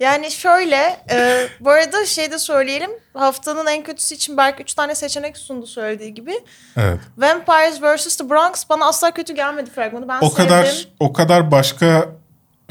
Yani şöyle, e, bu arada şey de söyleyelim. Haftanın en kötüsü için belki üç tane seçenek sundu söylediği gibi. evet. Vampires vs. The Bronx bana asla kötü gelmedi fragmanı. Ben O sevdim. kadar o kadar başka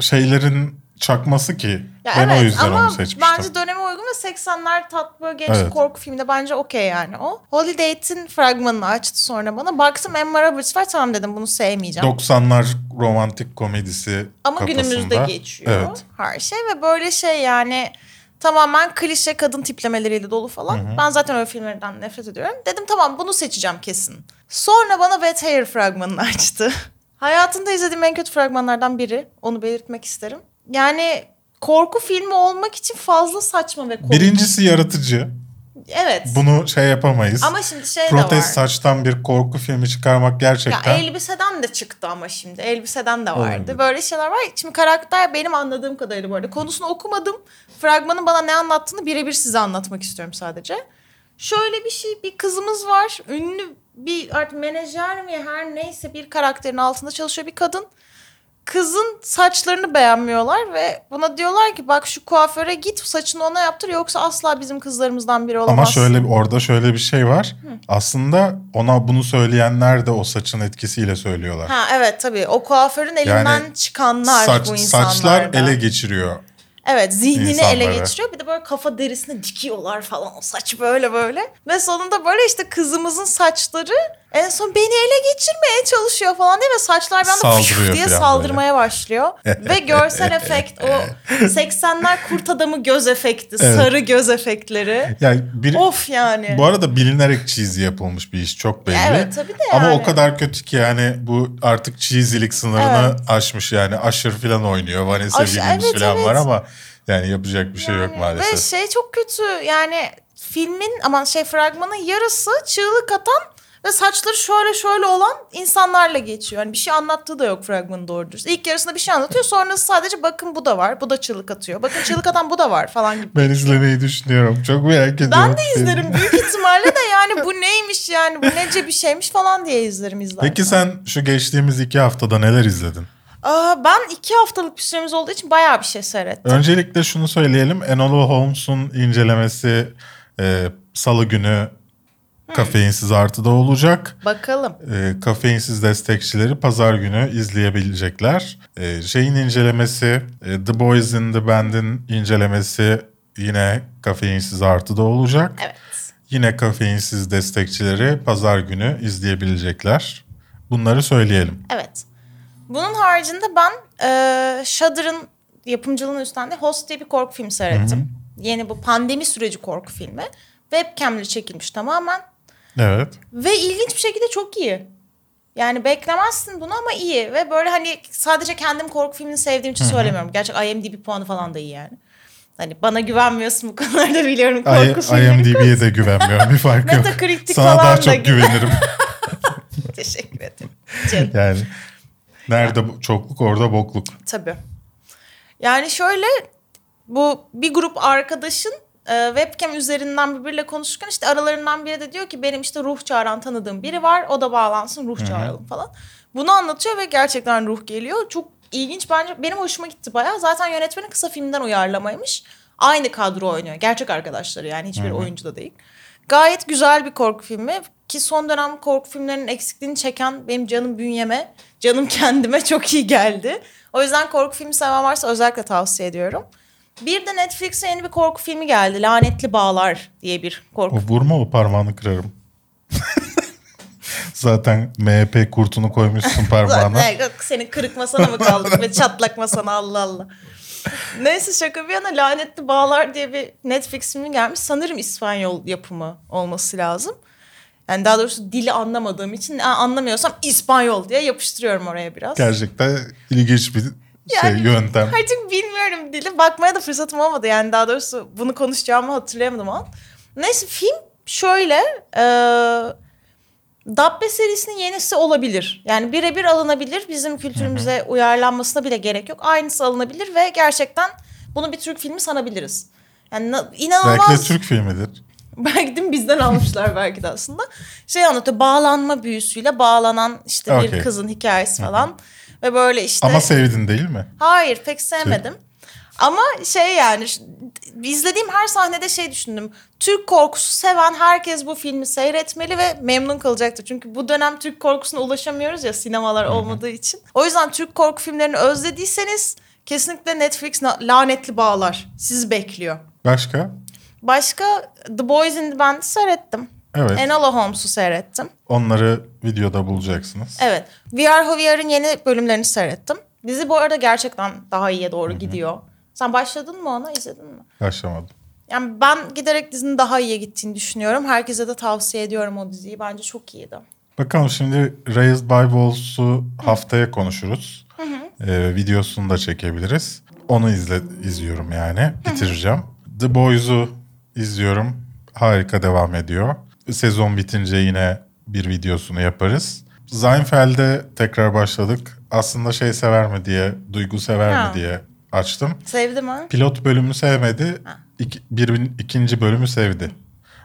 şeylerin çakması ki Ya ben evet, o yüzden onu seçmiştim. bence döneme uygun ve 80'ler tatlı genç Evet. korku filminde bence okey yani o. Holiday'in fragmanını açtı sonra bana. Baktım Emma Roberts var tamam dedim bunu sevmeyeceğim. 90'lar romantik komedisi Ama kafasında. günümüzde geçiyor Evet. her şey ve böyle şey yani tamamen klişe kadın tiplemeleriyle dolu falan. Ben zaten öyle filmlerden nefret ediyorum. Dedim tamam bunu seçeceğim kesin. Sonra bana Wet Hair fragmanını açtı. Hayatımda izlediğim en kötü fragmanlardan biri. Onu belirtmek isterim. Yani korku filmi olmak için fazla saçma ve komik. Birincisi yaratıcı. Evet. Bunu şey yapamayız. Ama şimdi şey de Protest var. saçtan bir korku filmi çıkarmak Ya gerçekten elbiseden de çıktı ama şimdi. Elbiseden de vardı. Olabilir. Böyle şeyler var. Şimdi karakter benim anladığım kadarıyla bu arada. Konusunu okumadım. Fragmanın bana ne anlattığını birebir size anlatmak istiyorum sadece. Şöyle bir şey. Bir kızımız var. Ünlü bir artık menajer mi her neyse bir karakterin altında çalışıyor bir kadın. Kızın saçlarını beğenmiyorlar ve buna diyorlar ki bak şu kuaföre git saçını ona yaptır yoksa asla bizim kızlarımızdan biri olamaz. ama şöyle orada şöyle bir şey var. Aslında ona bunu söyleyenler de o saçın etkisiyle söylüyorlar. Ha evet tabii o kuaförün elinden Yani çıkanlar Saç, bu insanlar saçlar da. ele geçiriyor. Evet zihnini ele insanları. geçiriyor. Bir de böyle kafa derisine dikiyorlar falan o saç böyle böyle. Ve sonunda böyle işte kızımızın saçları en son beni ele geçirmeye çalışıyor falan diye ve saçlar Saldırıyor fışf diye saldırmaya başlıyor. ve görsel efekt o 80'ler kurt adamı göz efekti, Evet. sarı göz efektleri. Yani bir, Of yani. bu arada bilinerek cheesy yapılmış bir iş çok belli. Evet, tabii de Ama yani. o kadar kötü ki yani bu artık cheesy'lik sınırını aşmış yani. Aşır falan oynuyor. Vanessa Aş- Williams evet, falan var evet. ama yani yapacak bir şey yok Yani maalesef. Ve şey çok kötü yani filmin aman şey fragmanın yarısı çığlık atan ve saçları şöyle şöyle olan insanlarla geçiyor. Yani bir şey anlattığı da yok fragmanın doğru dürüst. İlk yarısında bir şey anlatıyor sonrası sadece bakın bu da var bu da çığlık atıyor. Bakın çığlık atan bu da var falan gibi. Ben izlemeyi düşünüyorum. Çok merak ediyorum. Ben de izlerim büyük ihtimalle de yani bu neymiş yani bu nece bir şeymiş falan diye izlerim izlerken. Peki sen şu geçtiğimiz iki haftada neler izledin? Aa, ben iki haftalık bir süremiz olduğu için bayağı bir şey seyrettim. Öncelikle şunu söyleyelim. Enola Holmes'un incelemesi e, salı günü kafeinsiz artıda olacak. Bakalım. E, kafeinsiz destekçileri pazar günü izleyebilecekler. E, şeyin incelemesi, e, The Boys in the Band'in incelemesi yine kafeinsiz artıda olacak. Evet. Yine kafeinsiz destekçileri pazar günü izleyebilecekler. Bunları söyleyelim. Evet. Bunun haricinde ben e, Shudder'ın yapımcılığını üstlendiği Host diye bir korku filmi seyrettim. Yeni bu pandemi süreci korku filmi. Webcam'le çekilmiş tamamen. Evet. Ve ilginç bir şekilde çok iyi. Yani beklemezsin bunu ama iyi. Ve böyle hani sadece kendim korku filmini sevdiğim için söylemiyorum. Gerçek IMDb puanı falan da iyi yani. Hani bana güvenmiyorsun bu konularda biliyorum korku I, filmleri. IMDb'ye de güvenmiyorum. Bir fark yok. Sana falan daha da çok gibi. güvenirim. Teşekkür ederim. Canım. Yani nerede bu- çokluk orada bokluk. Tabii. Yani şöyle bu bir grup arkadaşın e, webcam üzerinden birbiriyle konuşurken işte aralarından biri de diyor ki benim işte ruh çağıran tanıdığım biri var o da bağlansın ruh çağıralım falan. Bunu anlatıyor ve gerçekten ruh geliyor. Çok ilginç bence benim hoşuma gitti bayağı. Zaten yönetmenin kısa filmden uyarlamaymış. Aynı kadro oynuyor. Gerçek arkadaşları yani hiçbir oyuncu da değil. Gayet güzel bir korku filmi ki son dönem korku filmlerinin eksikliğini çeken benim canım bünyeme, canım kendime çok iyi geldi. O yüzden korku filmi seven varsa özellikle tavsiye ediyorum. Bir de Netflix'e yeni bir korku filmi geldi. Lanetli Bağlar diye bir korku O vurma o parmağını kırarım. Zaten MHP kurtunu koymuşsun parmağına. Senin kırık masana mı kaldık ve çatlak masana Allah Allah. Neyse şaka bir yana Lanetli Bağlar diye bir Netflix filmi gelmiş. Sanırım İspanyol yapımı olması lazım. Yani daha doğrusu dili anlamadığım için "Aa, anlamıyorsam İspanyol diye yapıştırıyorum oraya biraz. Gerçekten ilginç bir şey Yani- yöntem. Artık bilmiyorum dili. Bakmaya da fırsatım olmadı. Yani daha doğrusu bunu konuşacağımı hatırlayamadım o an. Neyse film şöyle. E, Dabbe serisinin yenisi olabilir. Yani birebir alınabilir. Bizim kültürümüze uyarlanmasına bile gerek yok. Aynısı alınabilir ve gerçekten bunu bir Türk filmi sanabiliriz. Yani na- inanılmaz. Belki de Türk filmidir. Belki de bizden almışlar belki de aslında. Şey anlatıyor bağlanma büyüsüyle bağlanan işte bir Okey. kızın hikayesi falan. Ve böyle işte... Ama sevdin değil mi? Hayır pek sevmedim. Ama şey yani izlediğim her sahnede şey düşündüm. Türk korkusu seven herkes bu filmi seyretmeli ve memnun kalacaktır. Çünkü bu dönem Türk korkusuna ulaşamıyoruz ya sinemalar olmadığı için. O yüzden Türk korku filmlerini özlediyseniz kesinlikle Netflix lanetli bağlar sizi bekliyor. Başka? Başka The Boys in the Band'i seyrettim. Evet. Enola Holmes'u seyrettim. Onları videoda bulacaksınız. Evet. We Are Who We Are'ın yeni bölümlerini seyrettim. Dizi bu arada gerçekten daha iyiye doğru gidiyor. Sen başladın mı ona, izledin mi? Başlamadım. Yani ben giderek dizinin daha iyiye gittiğini düşünüyorum. Herkese de tavsiye ediyorum o diziyi. Bence çok iyiydi. Bakalım şimdi Raised by Wolves'u haftaya konuşuruz. Ee, videosunu da çekebiliriz. Onu izle izliyorum yani. Bitireceğim. The Boys'u izliyorum. Harika devam ediyor. Sezon bitince yine bir videosunu yaparız. Seinfeld'e tekrar başladık. Aslında şey sever mi diye, duygu sever Ha. mi diye açtım. Sevdim ha. Pilot bölümü sevmedi. İki, bir, ikinci bölümü sevdi.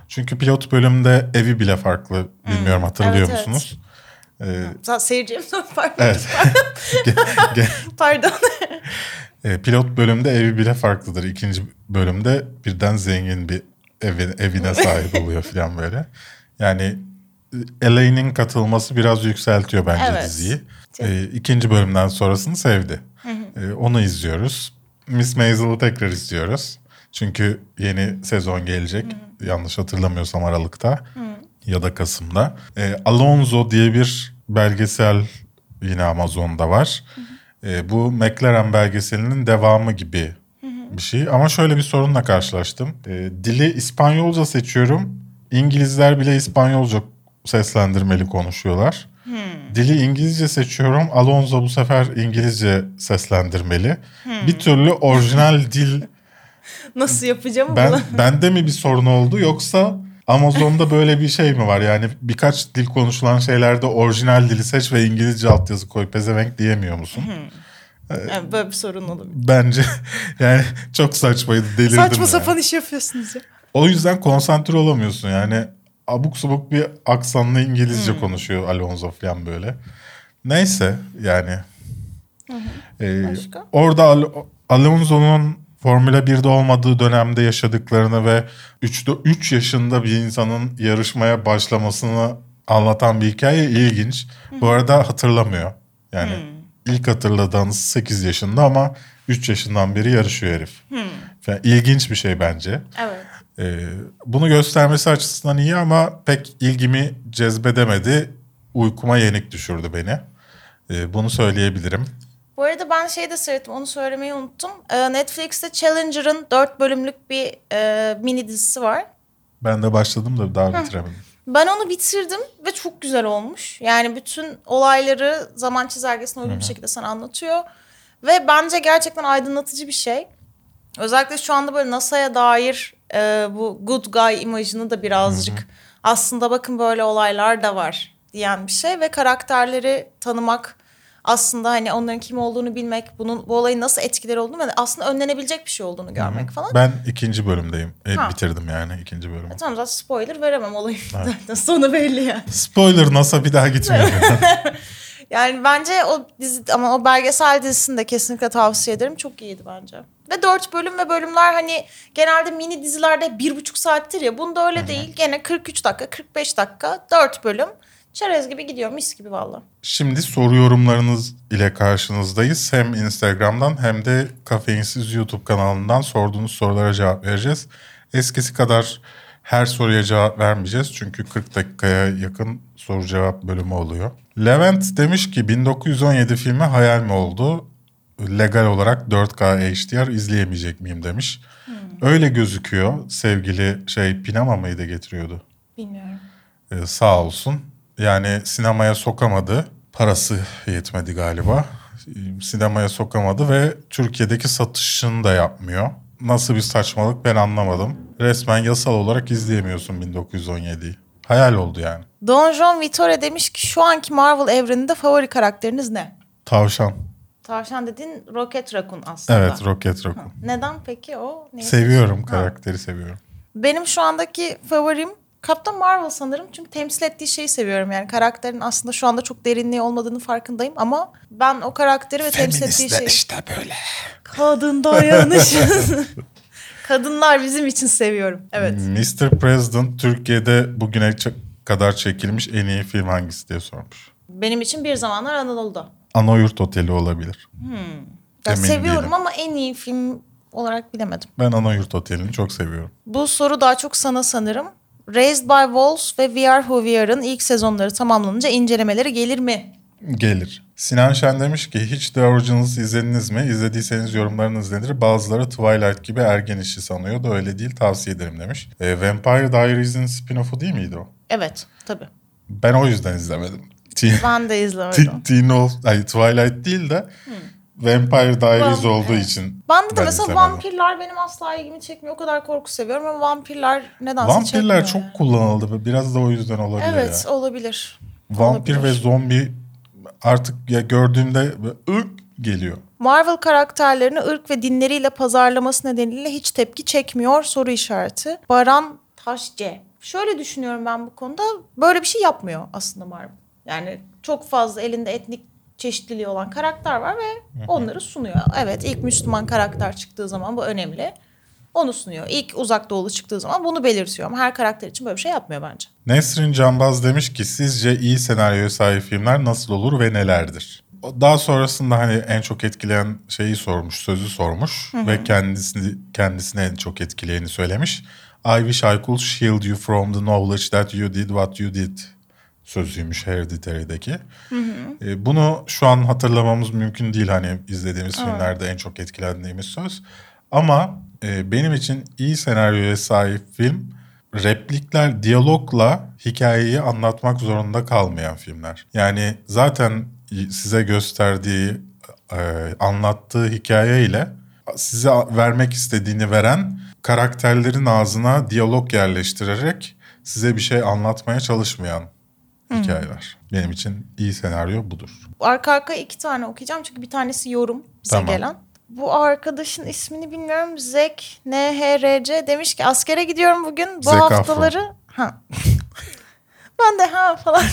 Çünkü pilot bölümde evi bile farklı. Bilmiyorum hatırlıyor Evet, evet. musunuz? Ee, Seyirciye mi sor- Pardon. evet. Pardon. e, pilot bölümde evi bile farklıdır. İkinci bölümde birden zengin bir evi, evine sahip oluyor falan böyle. Yani e, Elaine'in katılması biraz yükseltiyor bence Evet. diziyi. E, ikinci bölümden sonrasını sevdi. E, onu izliyoruz. Miss Maisel'ı tekrar izliyoruz. Çünkü yeni sezon gelecek. Yanlış hatırlamıyorsam Aralık'ta ya da Kasım'da. E, Alonso diye bir belgesel yine Amazon'da var. E, bu McLaren belgeselinin devamı gibi bir şey. Ama şöyle bir sorunla karşılaştım. E, dili İspanyolca seçiyorum. İngilizler bile İspanyolca seslendirmeli konuşuyorlar. Dili İngilizce seçiyorum. Alonso bu sefer İngilizce seslendirmeli. Bir türlü orijinal dil Nasıl yapacağım ben bunu? bende mi bir sorun oldu yoksa Amazon'da böyle bir şey mi var? Yani birkaç dil konuşulan şeylerde orijinal dili seç ve İngilizce altyazı koy pezevenk diyemiyor musun? Yani böyle bir sorun olabilir. Bence yani çok saçmaydı delirdim. Saçma yani. sapan iş yapıyorsunuz ya. O yüzden konsantre olamıyorsun yani. Abuk subuk bir aksanlı İngilizce konuşuyor Alonso falan böyle. Neyse yani. Ee, Başka? orada Al- Alonso'nun Formula 1'de olmadığı dönemde yaşadıklarını ve 3, 3 yaşında bir insanın yarışmaya başlamasını anlatan bir hikaye ilginç. Bu arada hatırlamıyor. Yani ilk hatırladığınız 8 yaşında ama 3 yaşından beri yarışıyor herif. Yani ilginç bir şey bence. Evet. Ee, bunu göstermesi açısından iyi ama pek ilgimi cezbedemedi. Uykuma yenik düşürdü beni. Ee, bunu söyleyebilirim. Bu arada ben şey de seyrettim onu söylemeyi unuttum. Ee, Netflix'te Challenger'ın 4 bölümlük bir e, mini dizisi var. Ben de başladım da daha bitiremedim. Ben onu bitirdim ve çok güzel olmuş. Yani bütün olayları zaman çizelgesine uygun bir şekilde sana anlatıyor. Ve bence gerçekten aydınlatıcı bir şey. Özellikle şu anda böyle NASA'ya dair e, bu good guy imajını da birazcık aslında bakın böyle olaylar da var diyen bir şey. Ve karakterleri tanımak aslında hani onların kim olduğunu bilmek, bunun bu olayın nasıl etkileri olduğunu ve aslında önlenebilecek bir şey olduğunu görmek falan. Ben ikinci bölümdeyim. E, Ha. bitirdim yani ikinci bölümü. Tamam zaten spoiler veremem olayın zaten sonu belli yani. Spoiler NASA bir daha gitmiyor. Yani bence o dizi ama o belgesel dizisini de kesinlikle tavsiye ederim. Çok iyiydi bence. Ve dört bölüm ve bölümler hani genelde mini dizilerde bir buçuk saattir ya. Bunda öyle değil. Gene 43 dakika, 45 dakika, dört bölüm. Çerez gibi gidiyor mis gibi valla. Şimdi soru yorumlarınız ile karşınızdayız. Hem Instagram'dan hem de Kafeinsiz YouTube kanalından sorduğunuz sorulara cevap vereceğiz. Eskisi kadar her soruya cevap vermeyeceğiz. Çünkü 40 dakikaya yakın soru cevap bölümü oluyor. Levent demiş ki 1917 filmi hayal mi oldu? Legal olarak 4K HDR izleyemeyecek miyim demiş. Öyle gözüküyor. Sevgili şey Pinama mıydı getiriyordu? Bilmiyorum. Ee, sağ olsun. Yani sinemaya sokamadı. Parası yetmedi galiba. sinemaya sokamadı ve Türkiye'deki satışını da yapmıyor. Nasıl bir saçmalık ben anlamadım. Resmen yasal olarak izleyemiyorsun 1917'yi. Hayal oldu yani. Don John Vittore demiş ki şu anki Marvel evreninde favori karakteriniz ne? Tavşan. Tavşan dediğin Rocket Raccoon aslında. Evet Rocket Raccoon. Neden peki o? Neyi Seviyorum karakteri seviyorum. Benim şu andaki favorim Captain Marvel sanırım. Çünkü temsil ettiği şeyi seviyorum. Yani karakterin aslında şu anda çok derinliği olmadığını farkındayım. Ama ben o karakteri ve temsil ettiği şeyi... işte böyle. Kadın dayanışı. Kadınlar bizim için seviyorum. Evet. Mr. President Türkiye'de bugüne kadar çekilmiş en iyi film hangisi diye sormuş. Benim için bir zamanlar Anadolu'da. Anoyurt Oteli olabilir. Ya Emin seviyorum değilim. ama en iyi film olarak bilemedim. Ben Anoyurt Oteli'ni çok seviyorum. Bu soru daha çok sana sanırım. Raised by Wolves ve We Are Who We Are'ın ilk sezonları tamamlanınca incelemeleri gelir mi? Gelir. Sinan Şen demiş ki hiç The Originals izlediniz mi? İzlediyseniz yorumlarınız nedir? Bazıları Twilight gibi ergen işi sanıyor da öyle değil tavsiye ederim demiş. E, Vampire Diaries'in spin-off'u değil miydi o? Evet tabii. Ben o yüzden izlemedim. Ben de izlemedim. Teen, Wolf, ay Twilight değil de Vampire Diaries Vam- olduğu için Ben de ben mesela izlemedim. vampirler benim asla ilgimi çekmiyor. O kadar korku seviyorum ama vampirler nedense. Vampirler çok yani. kullanıldı. Biraz da o yüzden olabilir Evet ya. olabilir. Vampir olabilir. ve zombi artık ya gördüğümde ık geliyor. Marvel karakterlerini ırk ve dinleriyle pazarlaması nedeniyle hiç tepki çekmiyor soru işareti. Baran Taşce. Şöyle düşünüyorum ben bu konuda. Böyle bir şey yapmıyor aslında Marvel. Yani çok fazla elinde etnik çeşitliliği olan karakter var ve onları sunuyor. Evet ilk Müslüman karakter çıktığı zaman bu önemli. Onu sunuyor. İlk uzak doğulu çıktığı zaman bunu belirtiyor. Ama her karakter için böyle bir şey yapmıyor bence. Nesrin Canbaz demiş ki sizce iyi senaryoya sahip filmler nasıl olur ve nelerdir? Daha sonrasında hani en çok etkileyen şeyi sormuş, sözü sormuş ve kendisini kendisine en çok etkileyeni söylemiş. I wish I could shield you from the knowledge that you did what you did sözüymüş Hereditary'deki. E, bunu şu an hatırlamamız mümkün değil hani izlediğimiz filmlerde en çok etkilendiğimiz söz. Ama e, benim için iyi senaryoya sahip film replikler, diyalogla hikayeyi anlatmak zorunda kalmayan filmler. Yani zaten size gösterdiği, e, anlattığı hikayeyle size vermek istediğini veren karakterlerin ağzına diyalog yerleştirerek size bir şey anlatmaya çalışmayan hikayeler. Benim için iyi senaryo budur. Arka arkaya iki tane okuyacağım çünkü bir tanesi yorum bize Tamam. gelen. Bu arkadaşın ismini bilmiyorum. Zek NHRC demiş ki askere gidiyorum bugün. Bu Efron. haftaları... Ha. ben de ha falan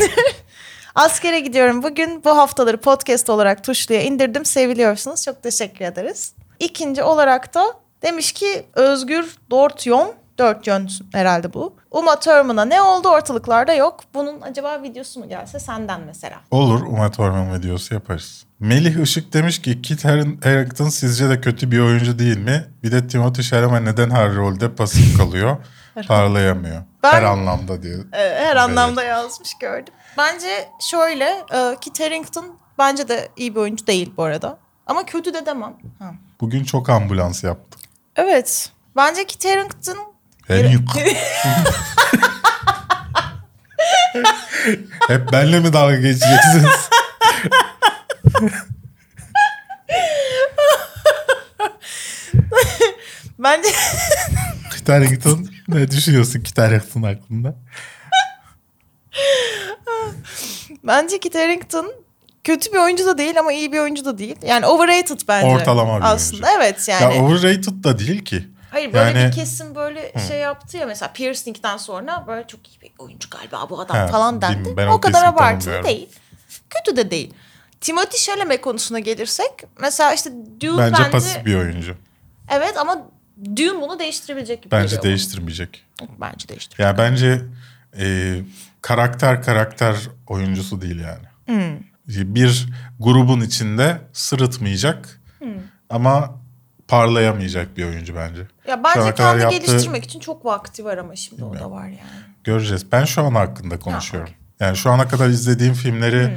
Askere gidiyorum bugün. Bu haftaları podcast olarak tuşluya indirdim. Seviliyorsunuz. Çok teşekkür ederiz. İkinci olarak da demiş ki Özgür Dortyon. Dört yön herhalde bu. Uma Thurman'a ne oldu ortalıklarda yok. Bunun acaba videosu mu gelse senden mesela? Olur Uma Thurman videosu yaparız. Melih Işık demiş ki Kit Haring- Harington sizce de kötü bir oyuncu değil mi? Bir de Timothy Chalamet neden her rolde pasif kalıyor? Parlayamıyor. Ben- Her anlamda diyor. Ee, her anlamda yazmış gördüm. Bence şöyle e, Kit Harington bence de iyi bir oyuncu değil bu arada. Ama kötü de demem. Ha. Bugün çok ambulans yaptı. Evet. Bence Kit Harington Harington. Hep benle mi dalga geçeceksiniz? bence Kit Harington ne düşünüyorsun Kit Harington hakkında? bence Kit Harington kötü bir oyuncu da değil ama iyi bir oyuncu da değil. Yani overrated bence. Ortalama bir aslında. oyuncu. Evet yani. Ya overrated da değil ki. Hayır böyle Yani- bir kesim böyle şey yaptı ya mesela Piercing'den sonra böyle çok iyi bir oyuncu galiba bu adam Ha, falan dendi. ben o o kadar abartılı değil. Kötü de değil. Timothy Chalamet konusuna gelirsek mesela işte Dune Bence, bence, pasif bir oyuncu. evet ama Dune bunu değiştirebilecek gibi Bence değiştirmeyecek. Bence değiştir. Ya bence e, karakter karakter oyuncusu değil yani. Hmm. Bir grubun içinde sırıtmayacak Hmm. ama parlayamayacak bir oyuncu bence. Ya bence ana kadar yaptığı- geliştirmek için çok vakti var ama şimdi o da var yani. Göreceğiz. Ben şu an hakkında konuşuyorum. okey. Yani şu ana kadar izlediğim filmleri,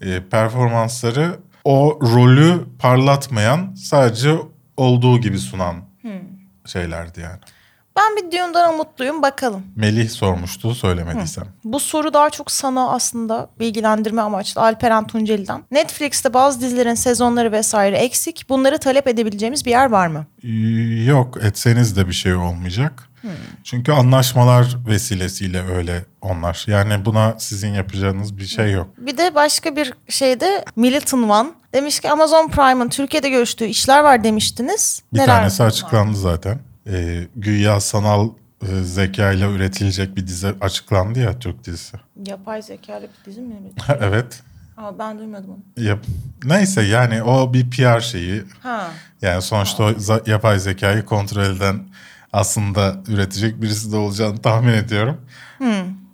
Hmm. e, performansları o rolü parlatmayan, sadece olduğu gibi sunan Hmm. şeylerdi yani. Ben bir Dune'dan umutluyum bakalım. Melih sormuştu söylemediysem. Bu soru daha çok sana aslında bilgilendirme amaçlı Alperen Tunceli'den. Netflix'te bazı dizilerin sezonları vesaire eksik. Bunları talep edebileceğimiz bir yer var mı? Yok etseniz de bir şey olmayacak. Çünkü anlaşmalar vesilesiyle öyle onlar. Yani buna sizin yapacağınız bir şey yok. Bir de başka bir şeyde Militant One demiş ki Amazon Prime'ın Türkiye'de görüştüğü işler var demiştiniz. Bir Neler tanesi var? açıklandı zaten. Ee, güya sanal e, zeka ile üretilecek bir dizi açıklandı ya Türk dizisi. Yapay zekalı bir dizi mi? evet. Ama ben duymadım onu. Yap. Neyse yani o bir PR şeyi. Ha. Yani sonuçta o za- yapay zekayı kontrol eden aslında üretecek birisi de olacağını tahmin ediyorum.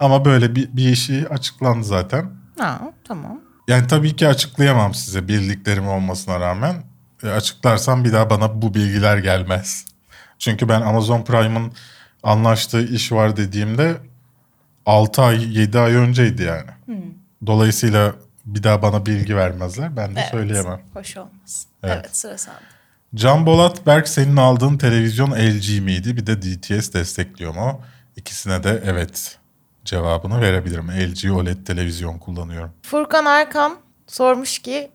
Ama böyle bir, bir işi açıklandı zaten. Ha tamam. Yani tabii ki açıklayamam size bildiklerim olmasına rağmen. E, açıklarsam bir daha bana bu bilgiler gelmez. Çünkü ben Amazon Prime'ın anlaştığı iş var dediğimde 6 ay 7 ay önceydi yani. Dolayısıyla bir daha bana bilgi vermezler. Ben de Evet. söyleyemem. Hoş olmaz. Evet. Evet, sıra sende. Can Bolat Berk senin aldığın televizyon LG miydi? Bir de DTS destekliyor mu? İkisine de evet cevabını verebilirim. LG OLED televizyon kullanıyorum. Furkan Erkan sormuş ki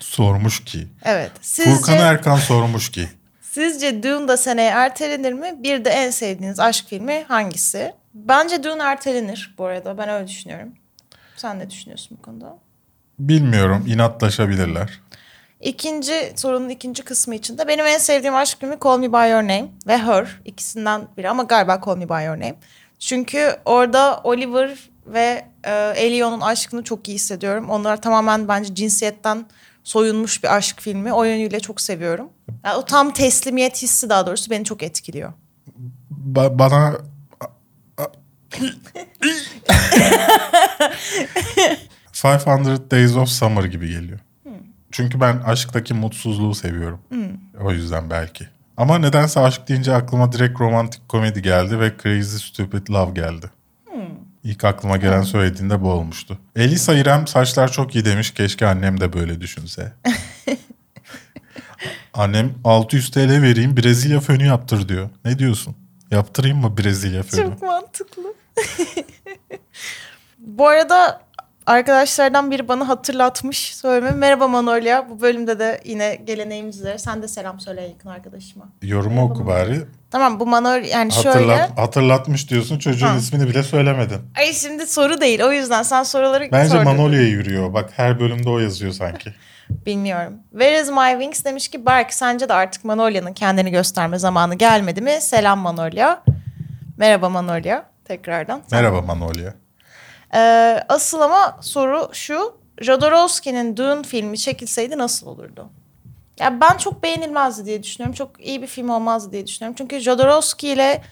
Sormuş ki. evet sizce, Furkan Erkan sormuş ki. Sizce Dune da seneye ertelenir mi? Bir de en sevdiğiniz aşk filmi hangisi? Bence Dune ertelenir bu arada ben öyle düşünüyorum. Sen ne düşünüyorsun bu konuda? Bilmiyorum inatlaşabilirler. İkinci sorunun ikinci kısmı için de benim en sevdiğim aşk filmi Call Me By Your Name ve Her ikisinden biri ama galiba Call Me By Your Name. Çünkü orada Oliver ve e, Elio'nun aşkını çok iyi hissediyorum. Onlar tamamen bence cinsiyetten soyunmuş bir aşk filmi. O yönüyle çok seviyorum. Yani o tam teslimiyet hissi daha doğrusu beni çok etkiliyor. Ba- bana... 500 Days of Summer gibi geliyor. Çünkü ben aşktaki mutsuzluğu seviyorum. O yüzden belki. Ama nedense aşk deyince aklıma direkt romantik komedi geldi ve Crazy Stupid Love geldi. İlk aklıma gelen söylediğinde bu olmuştu. Elisa İrem saçlar çok iyi demiş. Keşke annem de böyle düşünse. Annem 600 TL vereyim Brezilya fönü yaptır diyor. Ne diyorsun? Yaptırayım mı Brezilya fönü? Çok mantıklı. Bu arada arkadaşlardan biri bana hatırlatmış söyleme. Merhaba Manolya. Bu bölümde de yine geleneğimiz üzere. Sen de selam söyle yakın arkadaşıma. Yorumu oku bari. Tamam bu Manolya yani şöyle. Hatırlat, hatırlatmış diyorsun çocuğun Ha. ismini bile söylemedin. Ay şimdi soru değil o yüzden sen soruları Bence sor. Manolya'ya yürüyor. Bak her bölümde o yazıyor sanki. Bilmiyorum. Where is my wings demiş ki Berk sence de artık Manolya'nın kendini gösterme zamanı gelmedi mi? Selam Manolya. Merhaba Manolya tekrardan. Merhaba Manolya. Ee, asıl ama soru şu. Jodorowsky'nin Dune filmi çekilseydi nasıl olurdu? Ya ben çok beğenilmezdi diye düşünüyorum. Çok iyi bir film olmazdı diye düşünüyorum. Çünkü Jodorowsky ile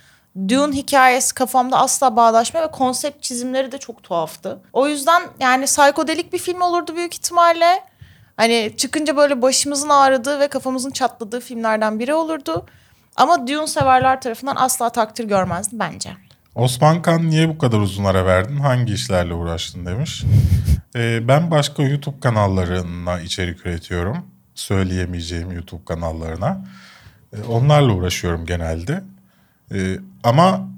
Dune hikayesi kafamda asla bağdaşmıyor ve konsept çizimleri de çok tuhaftı. O yüzden yani psikodelik bir film olurdu büyük ihtimalle. Hani çıkınca böyle başımızın ağrıdığı ve kafamızın çatladığı filmlerden biri olurdu. Ama Dune severler tarafından asla takdir görmezdi bence. Osman Kan niye bu kadar uzun ara verdin? Hangi işlerle uğraştın demiş. Ee, ben başka YouTube kanallarına içerik üretiyorum. Söyleyemeyeceğim YouTube kanallarına. Ee, onlarla uğraşıyorum genelde. Ee, ama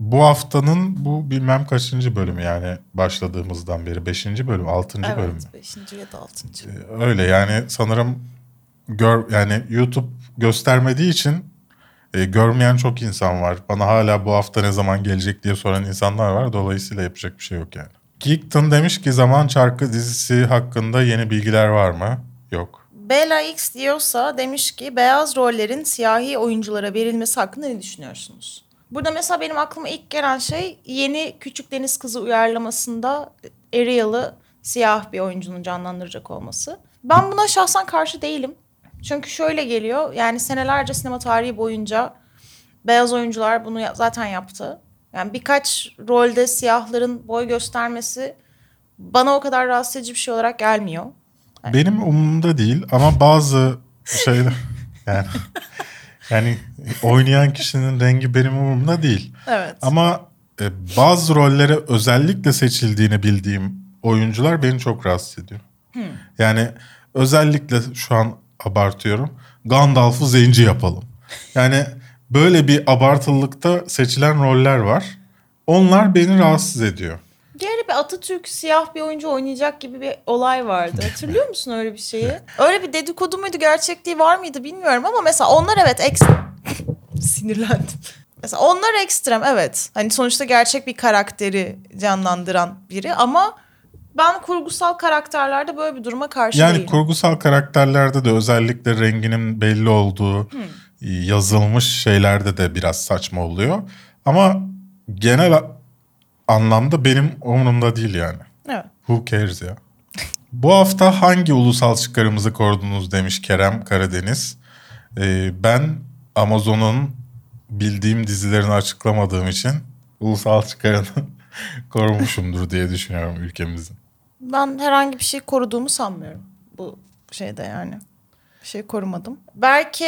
bu haftanın bu bilmem kaçıncı bölümü yani başladığımızdan beri. Beşinci bölüm, altıncı bölüm. mü? Evet 5. ya da 6. Öyle yani sanırım gör yani YouTube göstermediği için e, görmeyen çok insan var. Bana hala bu hafta ne zaman gelecek diye soran insanlar var. Dolayısıyla yapacak bir şey yok yani. Geekton demiş ki Zaman Çarkı dizisi hakkında yeni bilgiler var mı? Yok. Bella X diyorsa demiş ki beyaz rollerin siyahi oyunculara verilmesi hakkında ne düşünüyorsunuz? Burada mesela benim aklıma ilk gelen şey yeni Küçük Deniz Kızı uyarlamasında Ariel'ı siyah bir oyuncunun canlandıracak olması. Ben buna şahsen karşı değilim. Çünkü şöyle geliyor yani senelerce sinema tarihi boyunca beyaz oyuncular bunu zaten yaptı. Yani birkaç rolde siyahların boy göstermesi bana o kadar rahatsız edici bir şey olarak gelmiyor. Benim umurumda değil ama bazı şeyler yani yani oynayan kişinin rengi benim umurumda değil. Evet. Ama e, bazı rollere özellikle seçildiğini bildiğim oyuncular beni çok rahatsız ediyor. Yani özellikle şu an abartıyorum. Gandalf'ı zenci yapalım. Yani böyle bir abartılılıkta seçilen roller var. Onlar beni rahatsız ediyor. Bir ara bir Atatürk siyah bir oyuncu oynayacak gibi bir olay vardı. Hatırlıyor musun öyle bir şeyi? Öyle bir dedikodu muydu gerçekliği var mıydı bilmiyorum ama mesela onlar evet eks... Sinirlendim. Mesela onlar ekstrem evet. Hani sonuçta gerçek bir karakteri canlandıran biri ama ben kurgusal karakterlerde böyle bir duruma karşı Yani değilim. kurgusal karakterlerde de özellikle renginin belli olduğu yazılmış şeylerde de biraz saçma oluyor. Ama genel anlamda benim umurumda değil yani. Evet. Who cares ya? Bu hafta hangi ulusal çıkarımızı korudunuz demiş Kerem Karadeniz. Ee, ben Amazon'un bildiğim dizilerini açıklamadığım için ulusal çıkarını korumuşumdur diye düşünüyorum ülkemizin. Ben herhangi bir şey koruduğumu sanmıyorum bu şeyde yani. Bir şey korumadım. Berke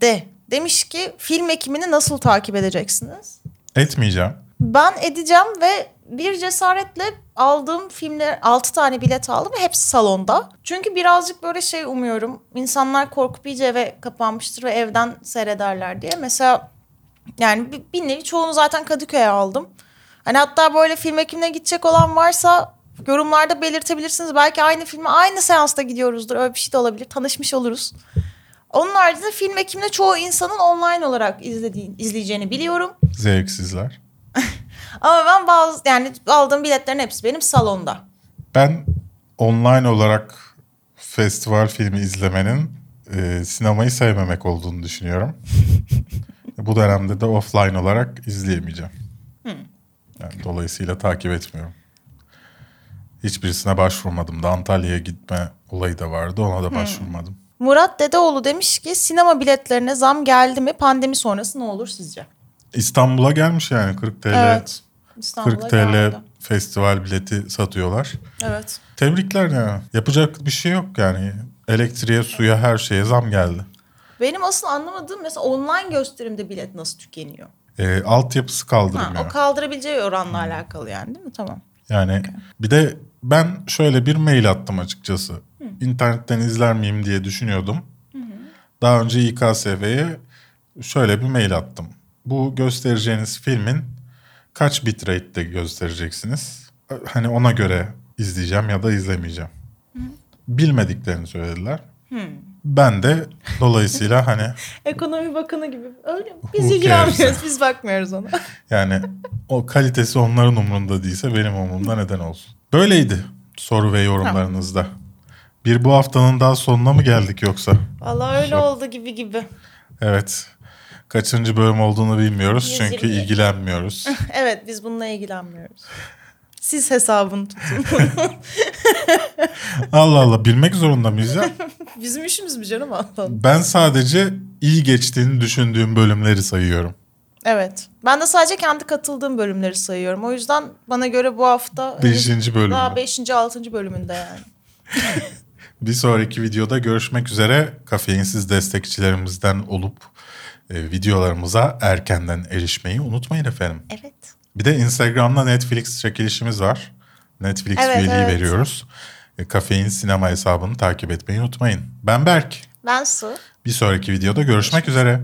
de demiş ki film ekimini nasıl takip edeceksiniz? Etmeyeceğim. Ben edeceğim ve bir cesaretle aldığım filmler 6 tane bilet aldım ve hepsi salonda. Çünkü birazcık böyle şey umuyorum. İnsanlar korkup iyice eve kapanmıştır ve evden seyrederler diye. Mesela yani bir, bir nevi çoğunu zaten Kadıköy'e aldım. Hani hatta böyle film ekimine gidecek olan varsa yorumlarda belirtebilirsiniz. Belki aynı filme aynı seansta gidiyoruzdur. Öyle bir şey de olabilir. Tanışmış oluruz. Onun haricinde film ekimine çoğu insanın online olarak izlediği, izleyeceğini biliyorum. Zevksizler. Ama ben bazı yani aldığım biletlerin hepsi benim salonda. Ben online olarak festival filmi izlemenin e, sinemayı sevmemek olduğunu düşünüyorum. Bu dönemde de offline olarak izleyemeyeceğim. Yani dolayısıyla takip etmiyorum. Hiçbirisine başvurmadım da Antalya'ya gitme olayı da vardı ona da başvurmadım. Murat Dedeoğlu demiş ki sinema biletlerine zam geldi mi? Pandemi sonrası ne olur sizce? İstanbul'a gelmiş yani 40 TL. Evet. İstanbul'a 40 TL geldi. festival bileti satıyorlar. Evet. Tebrikler ya. Yapacak bir şey yok yani. Elektriğe, suya, her şeye zam geldi. Benim asıl anlamadığım mesela online gösterimde bilet nasıl tükeniyor? E, altyapısı Ha, kaldırmıyor. o kaldırabileceği oranla alakalı yani değil mi? Tamam. Yani bir de ben şöyle bir mail attım açıkçası. İnternetten izler miyim diye düşünüyordum. Daha önce İKSV'ye şöyle bir mail attım. Bu göstereceğiniz filmin kaç bitrate'de göstereceksiniz? Hani ona göre izleyeceğim ya da izlemeyeceğim. Bilmediklerini söylediler. Ben de dolayısıyla hani Ekonomi Bakanı gibi. Öyle biz ilgilenmiyoruz. Biz bakmıyoruz ona. Yani o kalitesi onların umurunda değilse benim umurumda neden olsun. Böyleydi soru ve yorumlarınızda. Bir bu haftanın daha sonuna mı geldik yoksa? Vallahi öyle Çok- oldu gibi gibi. Evet. Kaçıncı bölüm olduğunu bilmiyoruz çünkü 120. ilgilenmiyoruz. Evet biz bununla ilgilenmiyoruz. Siz hesabını tutun. Allah Allah bilmek zorunda mıyız ya? Bizim işimiz mi canım Allah? Ben sadece iyi geçtiğini düşündüğüm bölümleri sayıyorum. Evet. Ben de sadece kendi katıldığım bölümleri sayıyorum. O yüzden bana göre bu hafta Beşinci bölüm. daha 5. 6. bölümünde yani. Bir sonraki videoda görüşmek üzere. Kafeinsiz destekçilerimizden olup e, videolarımıza erkenden erişmeyi unutmayın efendim. Evet. Bir de Instagram'da Netflix çekilişimiz var. Netflix Evet, üyeliği evet. veriyoruz. E, Kafein sinema hesabını takip etmeyi unutmayın. Ben Berk. Ben Su. Bir sonraki videoda görüşmek üzere.